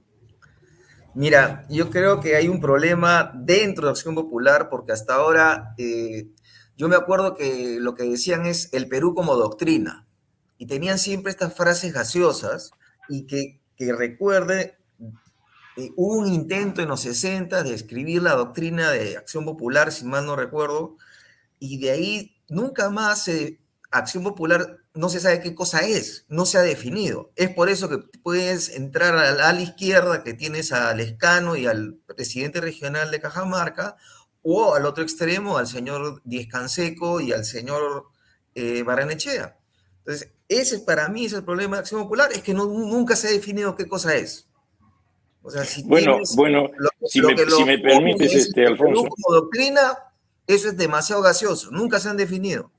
Mira, yo creo que hay un problema dentro de Acción Popular porque hasta ahora eh, yo me acuerdo que lo que decían es el Perú como doctrina y tenían siempre estas frases gaseosas y que, que recuerde, eh, hubo un intento en los 60 de escribir la doctrina de Acción Popular, si mal no recuerdo, y de ahí nunca más Acción Popular no se sabe qué cosa es, no se ha definido. Es por eso que puedes entrar a la, izquierda, que tienes al Escano y al presidente regional de Cajamarca, o al otro extremo, al señor Diez Canseco y al señor eh, Barrenechea. Entonces, ese para mí es el problema de Acción Popular, es que no, nunca se ha definido qué cosa es. O sea, si bueno, bueno, si, me, si me permites, este, Alfonso. Como doctrina, eso es demasiado gaseoso, nunca se han definido.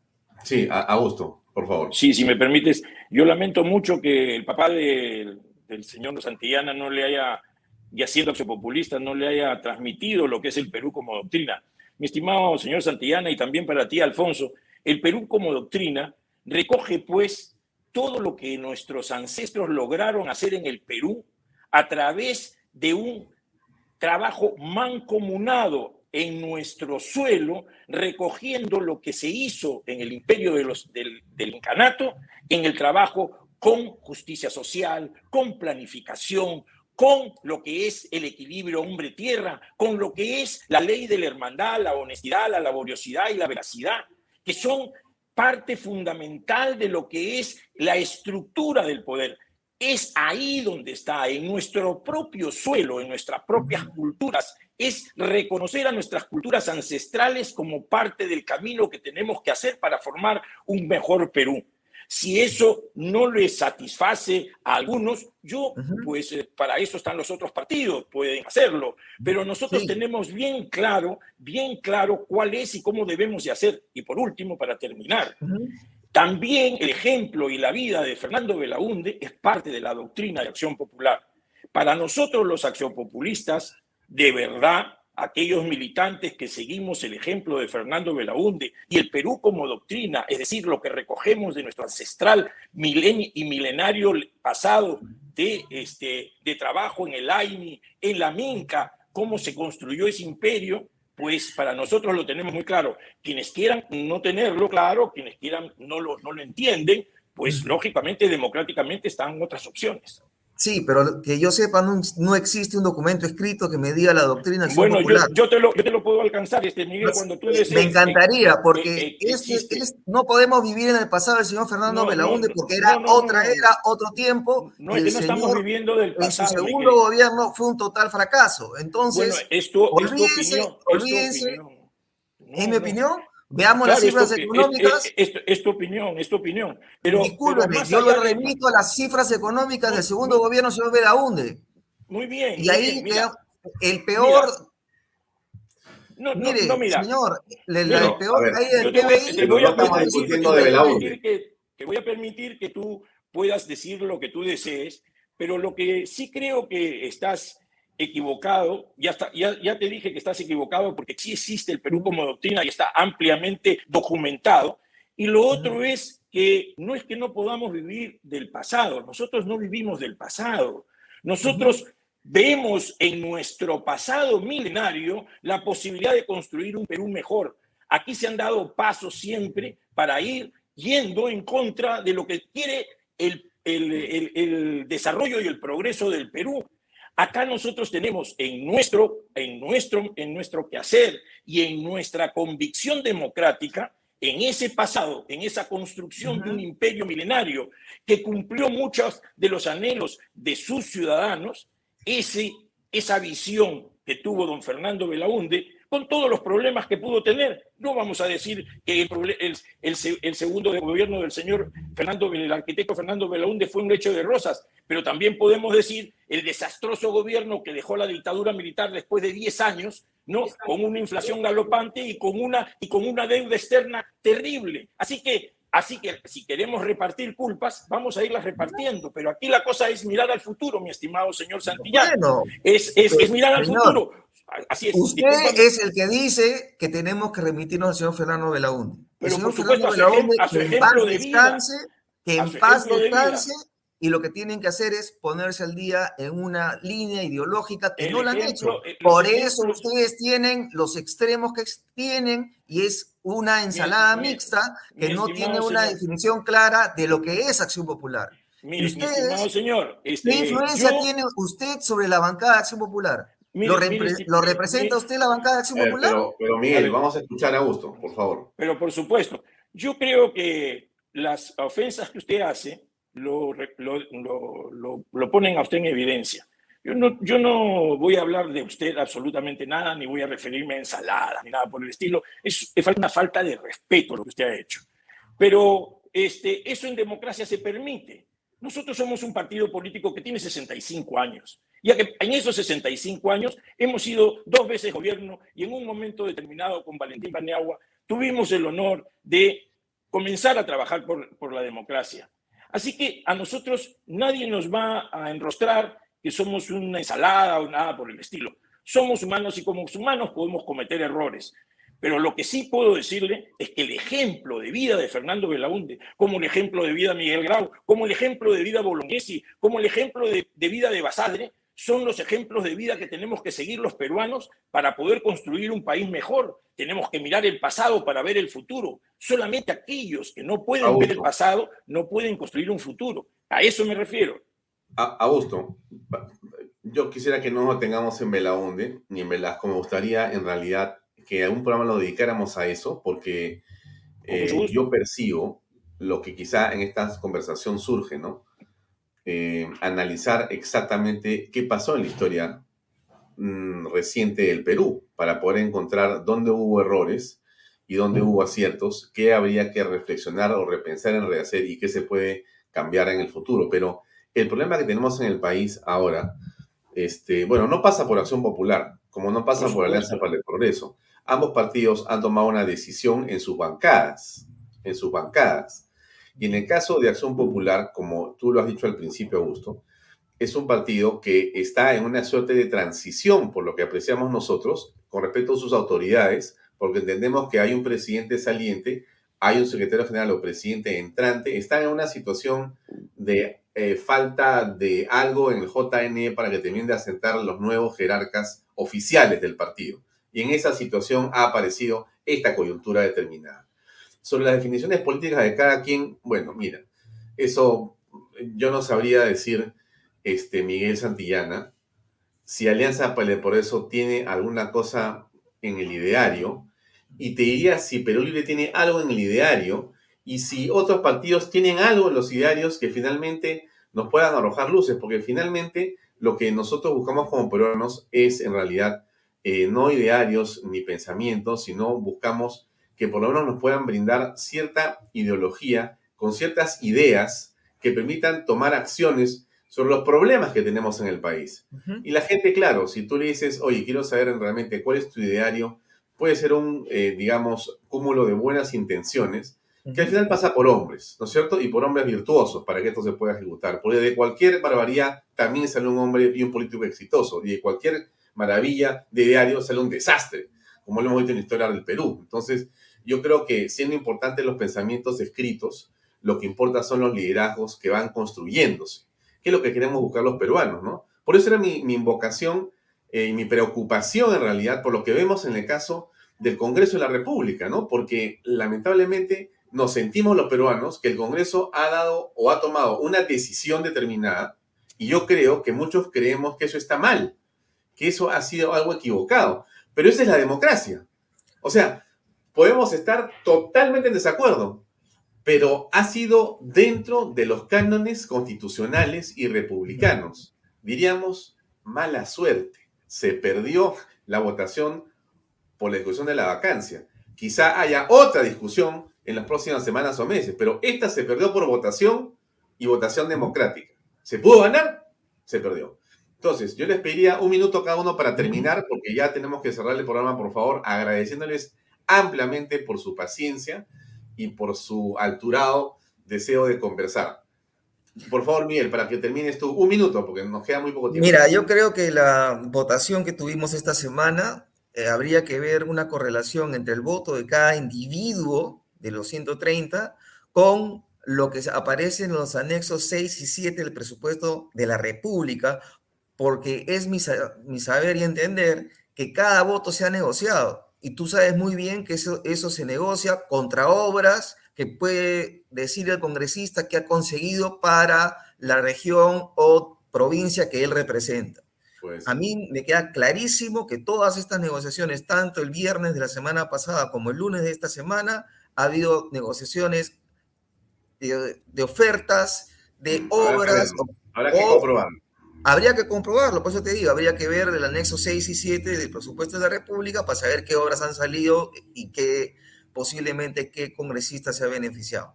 Sí, Augusto, por favor. Sí, si me permites, yo lamento mucho que el papá del señor Santillana no le haya, ya siendo populista, no le haya transmitido lo que es el Perú como doctrina. Mi estimado señor Santillana y también para ti, Alfonso, el Perú como doctrina recoge pues todo lo que nuestros ancestros lograron hacer en el Perú a través de un trabajo mancomunado en nuestro suelo, recogiendo lo que se hizo en el imperio de los, del, del incanato, en el trabajo con justicia social, con planificación, con lo que es el equilibrio hombre-tierra, con lo que es la ley de la hermandad, la honestidad, la laboriosidad y la veracidad, que son parte fundamental de lo que es la estructura del poder. Es ahí donde está, en nuestro propio suelo, en nuestras propias culturas, es reconocer a nuestras culturas ancestrales como parte del camino que tenemos que hacer para formar un mejor Perú. Si eso no les satisface a algunos, yo, pues eh, para eso están los otros partidos, pueden hacerlo, pero nosotros tenemos bien claro, bien claro cuál es y cómo debemos de hacer. Y por último, para terminar, también el ejemplo y la vida de Fernando Belaunde es parte de la doctrina de acción popular. Para nosotros los accionpopulistas, de verdad aquellos militantes que seguimos el ejemplo de Fernando Belaunde y el Perú como doctrina, es decir, lo que recogemos de nuestro ancestral milenio y milenario pasado de, este, de trabajo en el AINI, en la Minca, cómo se construyó ese imperio, pues para nosotros lo tenemos muy claro. Quienes quieran no tenerlo claro, quienes quieran no lo, no lo entienden, pues lógicamente, democráticamente están otras opciones. Sí, pero que yo sepa, no, existe un documento escrito que me diga la doctrina bueno, Yo, yo, te lo, yo te lo puedo alcanzar, este Miguel, cuando tú Me encantaría, porque no podemos vivir en el pasado del señor Fernando Belaunde, porque era otra era, otro tiempo. No, es que no estamos viviendo del pasado. En su segundo gobierno fue un total fracaso. Entonces, bueno, esto, olvídense, olvídense, en mi opinión, Veamos las cifras económicas. Es, tu opinión, es tu opinión. Pero, Discúlpeme, yo lo remito a las cifras económicas del segundo gobierno, señor Belaunde. Muy bien. Y ahí el peor. No, no, mire, no, mira. señor, el peor ahí del PBI. Te, voy a permitir que, te voy a permitir que tú puedas decir lo que tú desees, pero lo que sí creo que estás equivocado, ya, está, ya, ya te dije que estás equivocado porque sí existe el Perú como doctrina y está ampliamente documentado. Y lo otro es que no es que no podamos vivir del pasado, nosotros no vivimos del pasado, nosotros vemos en nuestro pasado milenario la posibilidad de construir un Perú mejor. Aquí se han dado pasos siempre para ir yendo en contra de lo que quiere el, el, el, el desarrollo y el progreso del Perú. Acá nosotros tenemos en nuestro, en nuestro, en nuestro quehacer y en nuestra convicción democrática, en ese pasado, en esa construcción de un imperio milenario que cumplió muchos de los anhelos de sus ciudadanos, ese, esa visión que tuvo don Fernando Belaunde con todos los problemas que pudo tener. No vamos a decir que el, el, segundo de gobierno del señor Fernando, el arquitecto Fernando Belaúnde fue un lecho de rosas, pero también podemos decir el desastroso gobierno que dejó la dictadura militar después de 10 años, ¿no? Con una inflación galopante y con una, y con una deuda externa terrible. Así que Así que si queremos repartir culpas, vamos a irlas repartiendo. Pero aquí la cosa es mirar al futuro, mi estimado señor Santillán. es, es, mirar al futuro. Así es. Usted es el que dice que tenemos que remitirnos al señor Fernando Belaúnde. Pero por supuesto, a su, ejemplo de vida. Que en paz descanse y lo que tienen que hacer es ponerse al día en una línea ideológica que no la han hecho. Eh, Por eso ustedes tienen los extremos que tienen y es una ensalada mixta que no tiene una definición clara de lo que es acción popular. Mire, ustedes, señor, este, ¿qué influencia tiene usted sobre la bancada de acción popular? ¿Lo, representa usted la bancada de acción eh, popular? Pero, pero Miguel, vamos a escuchar a Augusto, por favor. Pero por supuesto, yo creo que las ofensas que usted hace lo, lo, lo, ponen a usted en evidencia. Yo no, yo no voy a hablar de usted absolutamente nada, ni voy a referirme a ensalada, ni nada por el estilo. Es, es una falta de respeto lo que usted ha hecho. Pero este, eso en democracia se permite. Nosotros somos un partido político que tiene 65 años. Ya que en esos 65 años hemos sido dos veces gobierno y en un momento determinado con Valentín Paniagua tuvimos el honor de comenzar a trabajar por, por la democracia. Así que a nosotros nadie nos va a enrostrar que somos una ensalada o nada por el estilo. Somos humanos y como humanos podemos cometer errores. Pero lo que sí puedo decirle es que el ejemplo de vida de Fernando Belaunde, como el ejemplo de vida de Miguel Grau, como el ejemplo de vida Bolognesi, como el ejemplo de, de vida de Basadre, son los ejemplos de vida que tenemos que seguir los peruanos para poder construir un país mejor. Tenemos que mirar el pasado para ver el futuro. Solamente aquellos que no pueden ver el pasado no pueden construir un futuro. A eso me refiero. Augusto, yo quisiera que no tengamos en Belaunde ni en Velasco. Me gustaría en realidad que algún programa lo dedicáramos a eso, porque eh, yo percibo lo que quizá en esta conversación surge, ¿no? Eh, analizar exactamente qué pasó en la historia mm, reciente del Perú para poder encontrar dónde hubo errores y dónde hubo aciertos, qué habría que reflexionar o repensar en rehacer y qué se puede cambiar en el futuro. Pero el problema que tenemos en el país ahora, este, bueno, no pasa por acción popular, como no pasa por Alianza para el Progreso. Ambos partidos han tomado una decisión en sus bancadas, en sus bancadas. Y en el caso de Acción Popular, como tú lo has dicho al principio, Augusto, es un partido que está en una suerte de transición, por lo que apreciamos nosotros, con respecto a sus autoridades, porque entendemos que hay un presidente saliente, hay un secretario general o presidente entrante, están en una situación de eh, falta de algo en el JN para que terminen de asentar los nuevos jerarcas oficiales del partido. Y en esa situación ha aparecido esta coyuntura determinada. Sobre las definiciones políticas de cada quien, bueno, mira, eso yo no sabría decir, este, Miguel Santillana, si Alianza por eso tiene alguna cosa en el ideario, y te diría si Perú Libre tiene algo en el ideario, y si otros partidos tienen algo en los idearios que finalmente nos puedan arrojar luces, porque finalmente lo que nosotros buscamos como peruanos es en realidad eh, no idearios ni pensamientos, sino buscamos que por lo menos nos puedan brindar cierta ideología con ciertas ideas que permitan tomar acciones sobre los problemas que tenemos en el país. Y la gente, claro, si tú le dices, oye, quiero saber realmente cuál es tu ideario, puede ser un, eh, digamos, cúmulo de buenas intenciones, que al final pasa por hombres, ¿no es cierto? Y por hombres virtuosos para que esto se pueda ejecutar. Porque de cualquier barbaridad también sale un hombre y un político exitoso. Y de cualquier maravilla de ideario sale un desastre, como lo hemos visto en la historia del Perú. Entonces, yo creo que siendo importantes los pensamientos escritos, lo que importa son los liderazgos que van construyéndose, que es lo que queremos buscar los peruanos, ¿no? Por eso era mi, invocación eh, y mi preocupación en realidad por lo que vemos en el caso del Congreso de la República, ¿no? Porque lamentablemente nos sentimos los peruanos que el Congreso ha dado o ha tomado una decisión determinada y yo creo que muchos creemos que eso está mal, que eso ha sido algo equivocado, pero esa es la democracia. O sea, podemos estar totalmente en desacuerdo, pero ha sido dentro de los cánones constitucionales y republicanos. Diríamos, mala suerte. Se perdió la votación por la discusión de la vacancia. Quizá haya otra discusión en las próximas semanas o meses, pero esta se perdió por votación y votación democrática. ¿Se pudo ganar? Se perdió. Entonces, yo les pediría un minuto cada uno para terminar, porque ya tenemos que cerrar el programa, por favor, agradeciéndoles ampliamente por su paciencia y por su alturado deseo de conversar. Por favor, Miguel, para que termines tú, un minuto, porque nos queda muy poco tiempo. Mira, yo creo que la votación que tuvimos esta semana eh, habría que ver una correlación entre el voto de cada individuo de los 130 con lo que aparece en los anexos 6 y 7 del presupuesto de la República, porque es mi, mi saber y entender que cada voto se ha negociado. Y tú sabes muy bien que eso, eso se negocia contra obras que puede decir el congresista que ha conseguido para la región o provincia que él representa. Pues a mí me queda clarísimo que todas estas negociaciones, tanto el viernes de la semana pasada como el lunes de esta semana, ha habido negociaciones de, ofertas, de obras. Habrá que, comprobarlo. Habría que comprobarlo, por eso te digo, habría que ver el anexo 6 y 7 del presupuesto de la República para saber qué obras han salido y qué posiblemente qué congresista se ha beneficiado.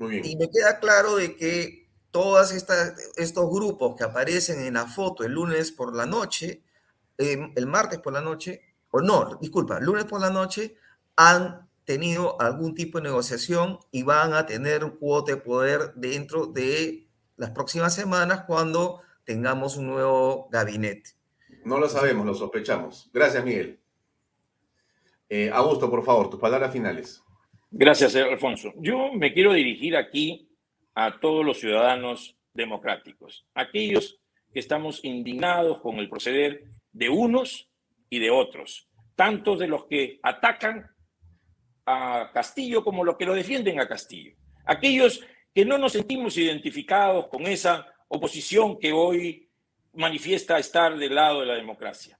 Y me queda claro de que todos estos grupos que aparecen en la foto el lunes por la noche, em, el martes por la noche, o no, disculpa, el lunes por la noche, han tenido algún tipo de negociación y van a tener un cuote de poder dentro de las próximas semanas cuando tengamos un nuevo gabinete. No lo sabemos, lo sospechamos. Gracias, Miguel. Eh, Augusto, por favor, tus palabras finales. Gracias, Alfonso. Yo me quiero dirigir aquí a todos los ciudadanos democráticos, aquellos que estamos indignados con el proceder de unos y de otros, tanto de los que atacan a Castillo como los que lo defienden a Castillo, aquellos que no nos sentimos identificados con esa oposición que hoy manifiesta estar del lado de la democracia.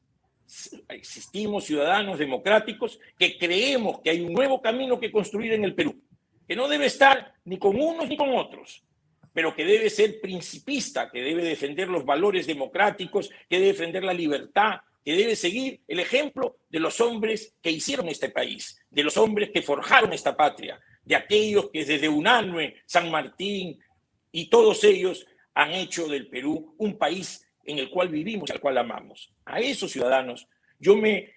Existimos ciudadanos democráticos que creemos que hay un nuevo camino que construir en el Perú que no debe estar ni con unos ni con otros, pero que debe ser principista, que debe defender los valores democráticos, que debe defender la libertad, que debe seguir el ejemplo de los hombres que hicieron este país, de los hombres que forjaron esta patria, de aquellos que desde Unanue, San Martín y todos ellos han hecho del Perú un país en el cual vivimos y al cual amamos. A esos ciudadanos yo me,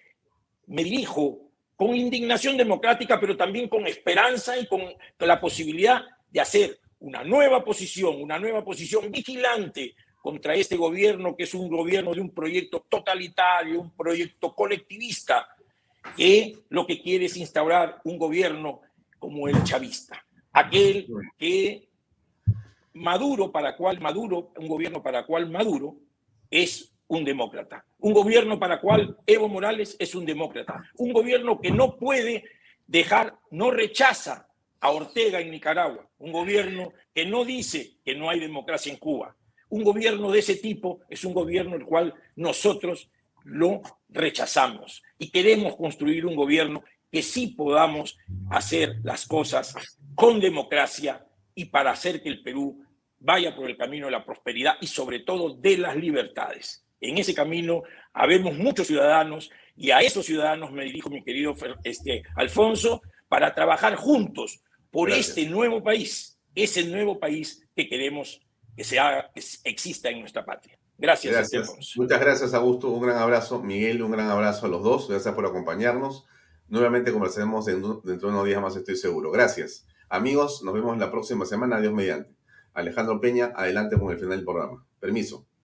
me dirijo con indignación democrática, pero también con esperanza y con, la posibilidad de hacer una nueva posición, una nueva posición vigilante contra este gobierno, que es un gobierno de un proyecto totalitario, un proyecto colectivista, que lo que quiere es instaurar un gobierno como el chavista, aquel que Maduro, para cual Maduro, un gobierno para cual Maduro es un demócrata. Un gobierno para cual Evo Morales es un demócrata. Un gobierno que no puede dejar, no rechaza a Ortega en Nicaragua. Un gobierno que no dice que no hay democracia en Cuba. Un gobierno de ese tipo es un gobierno el cual nosotros lo rechazamos y queremos construir un gobierno que sí podamos hacer las cosas con democracia y para hacer que el Perú vaya por el camino de la prosperidad y sobre todo de las libertades. En ese camino habemos muchos ciudadanos y a esos ciudadanos me dirijo, mi querido este, Alfonso, para trabajar juntos por este nuevo país, ese nuevo país que queremos que, sea, que exista en nuestra patria. Gracias, gracias. Muchas gracias, Augusto. Un gran abrazo. Miguel, un gran abrazo a los dos. Gracias por acompañarnos. Nuevamente conversaremos dentro de unos días más, estoy seguro. Gracias. Amigos, nos vemos la próxima semana. Dios mediante. Alejandro Peña, adelante con el final del programa. Permiso.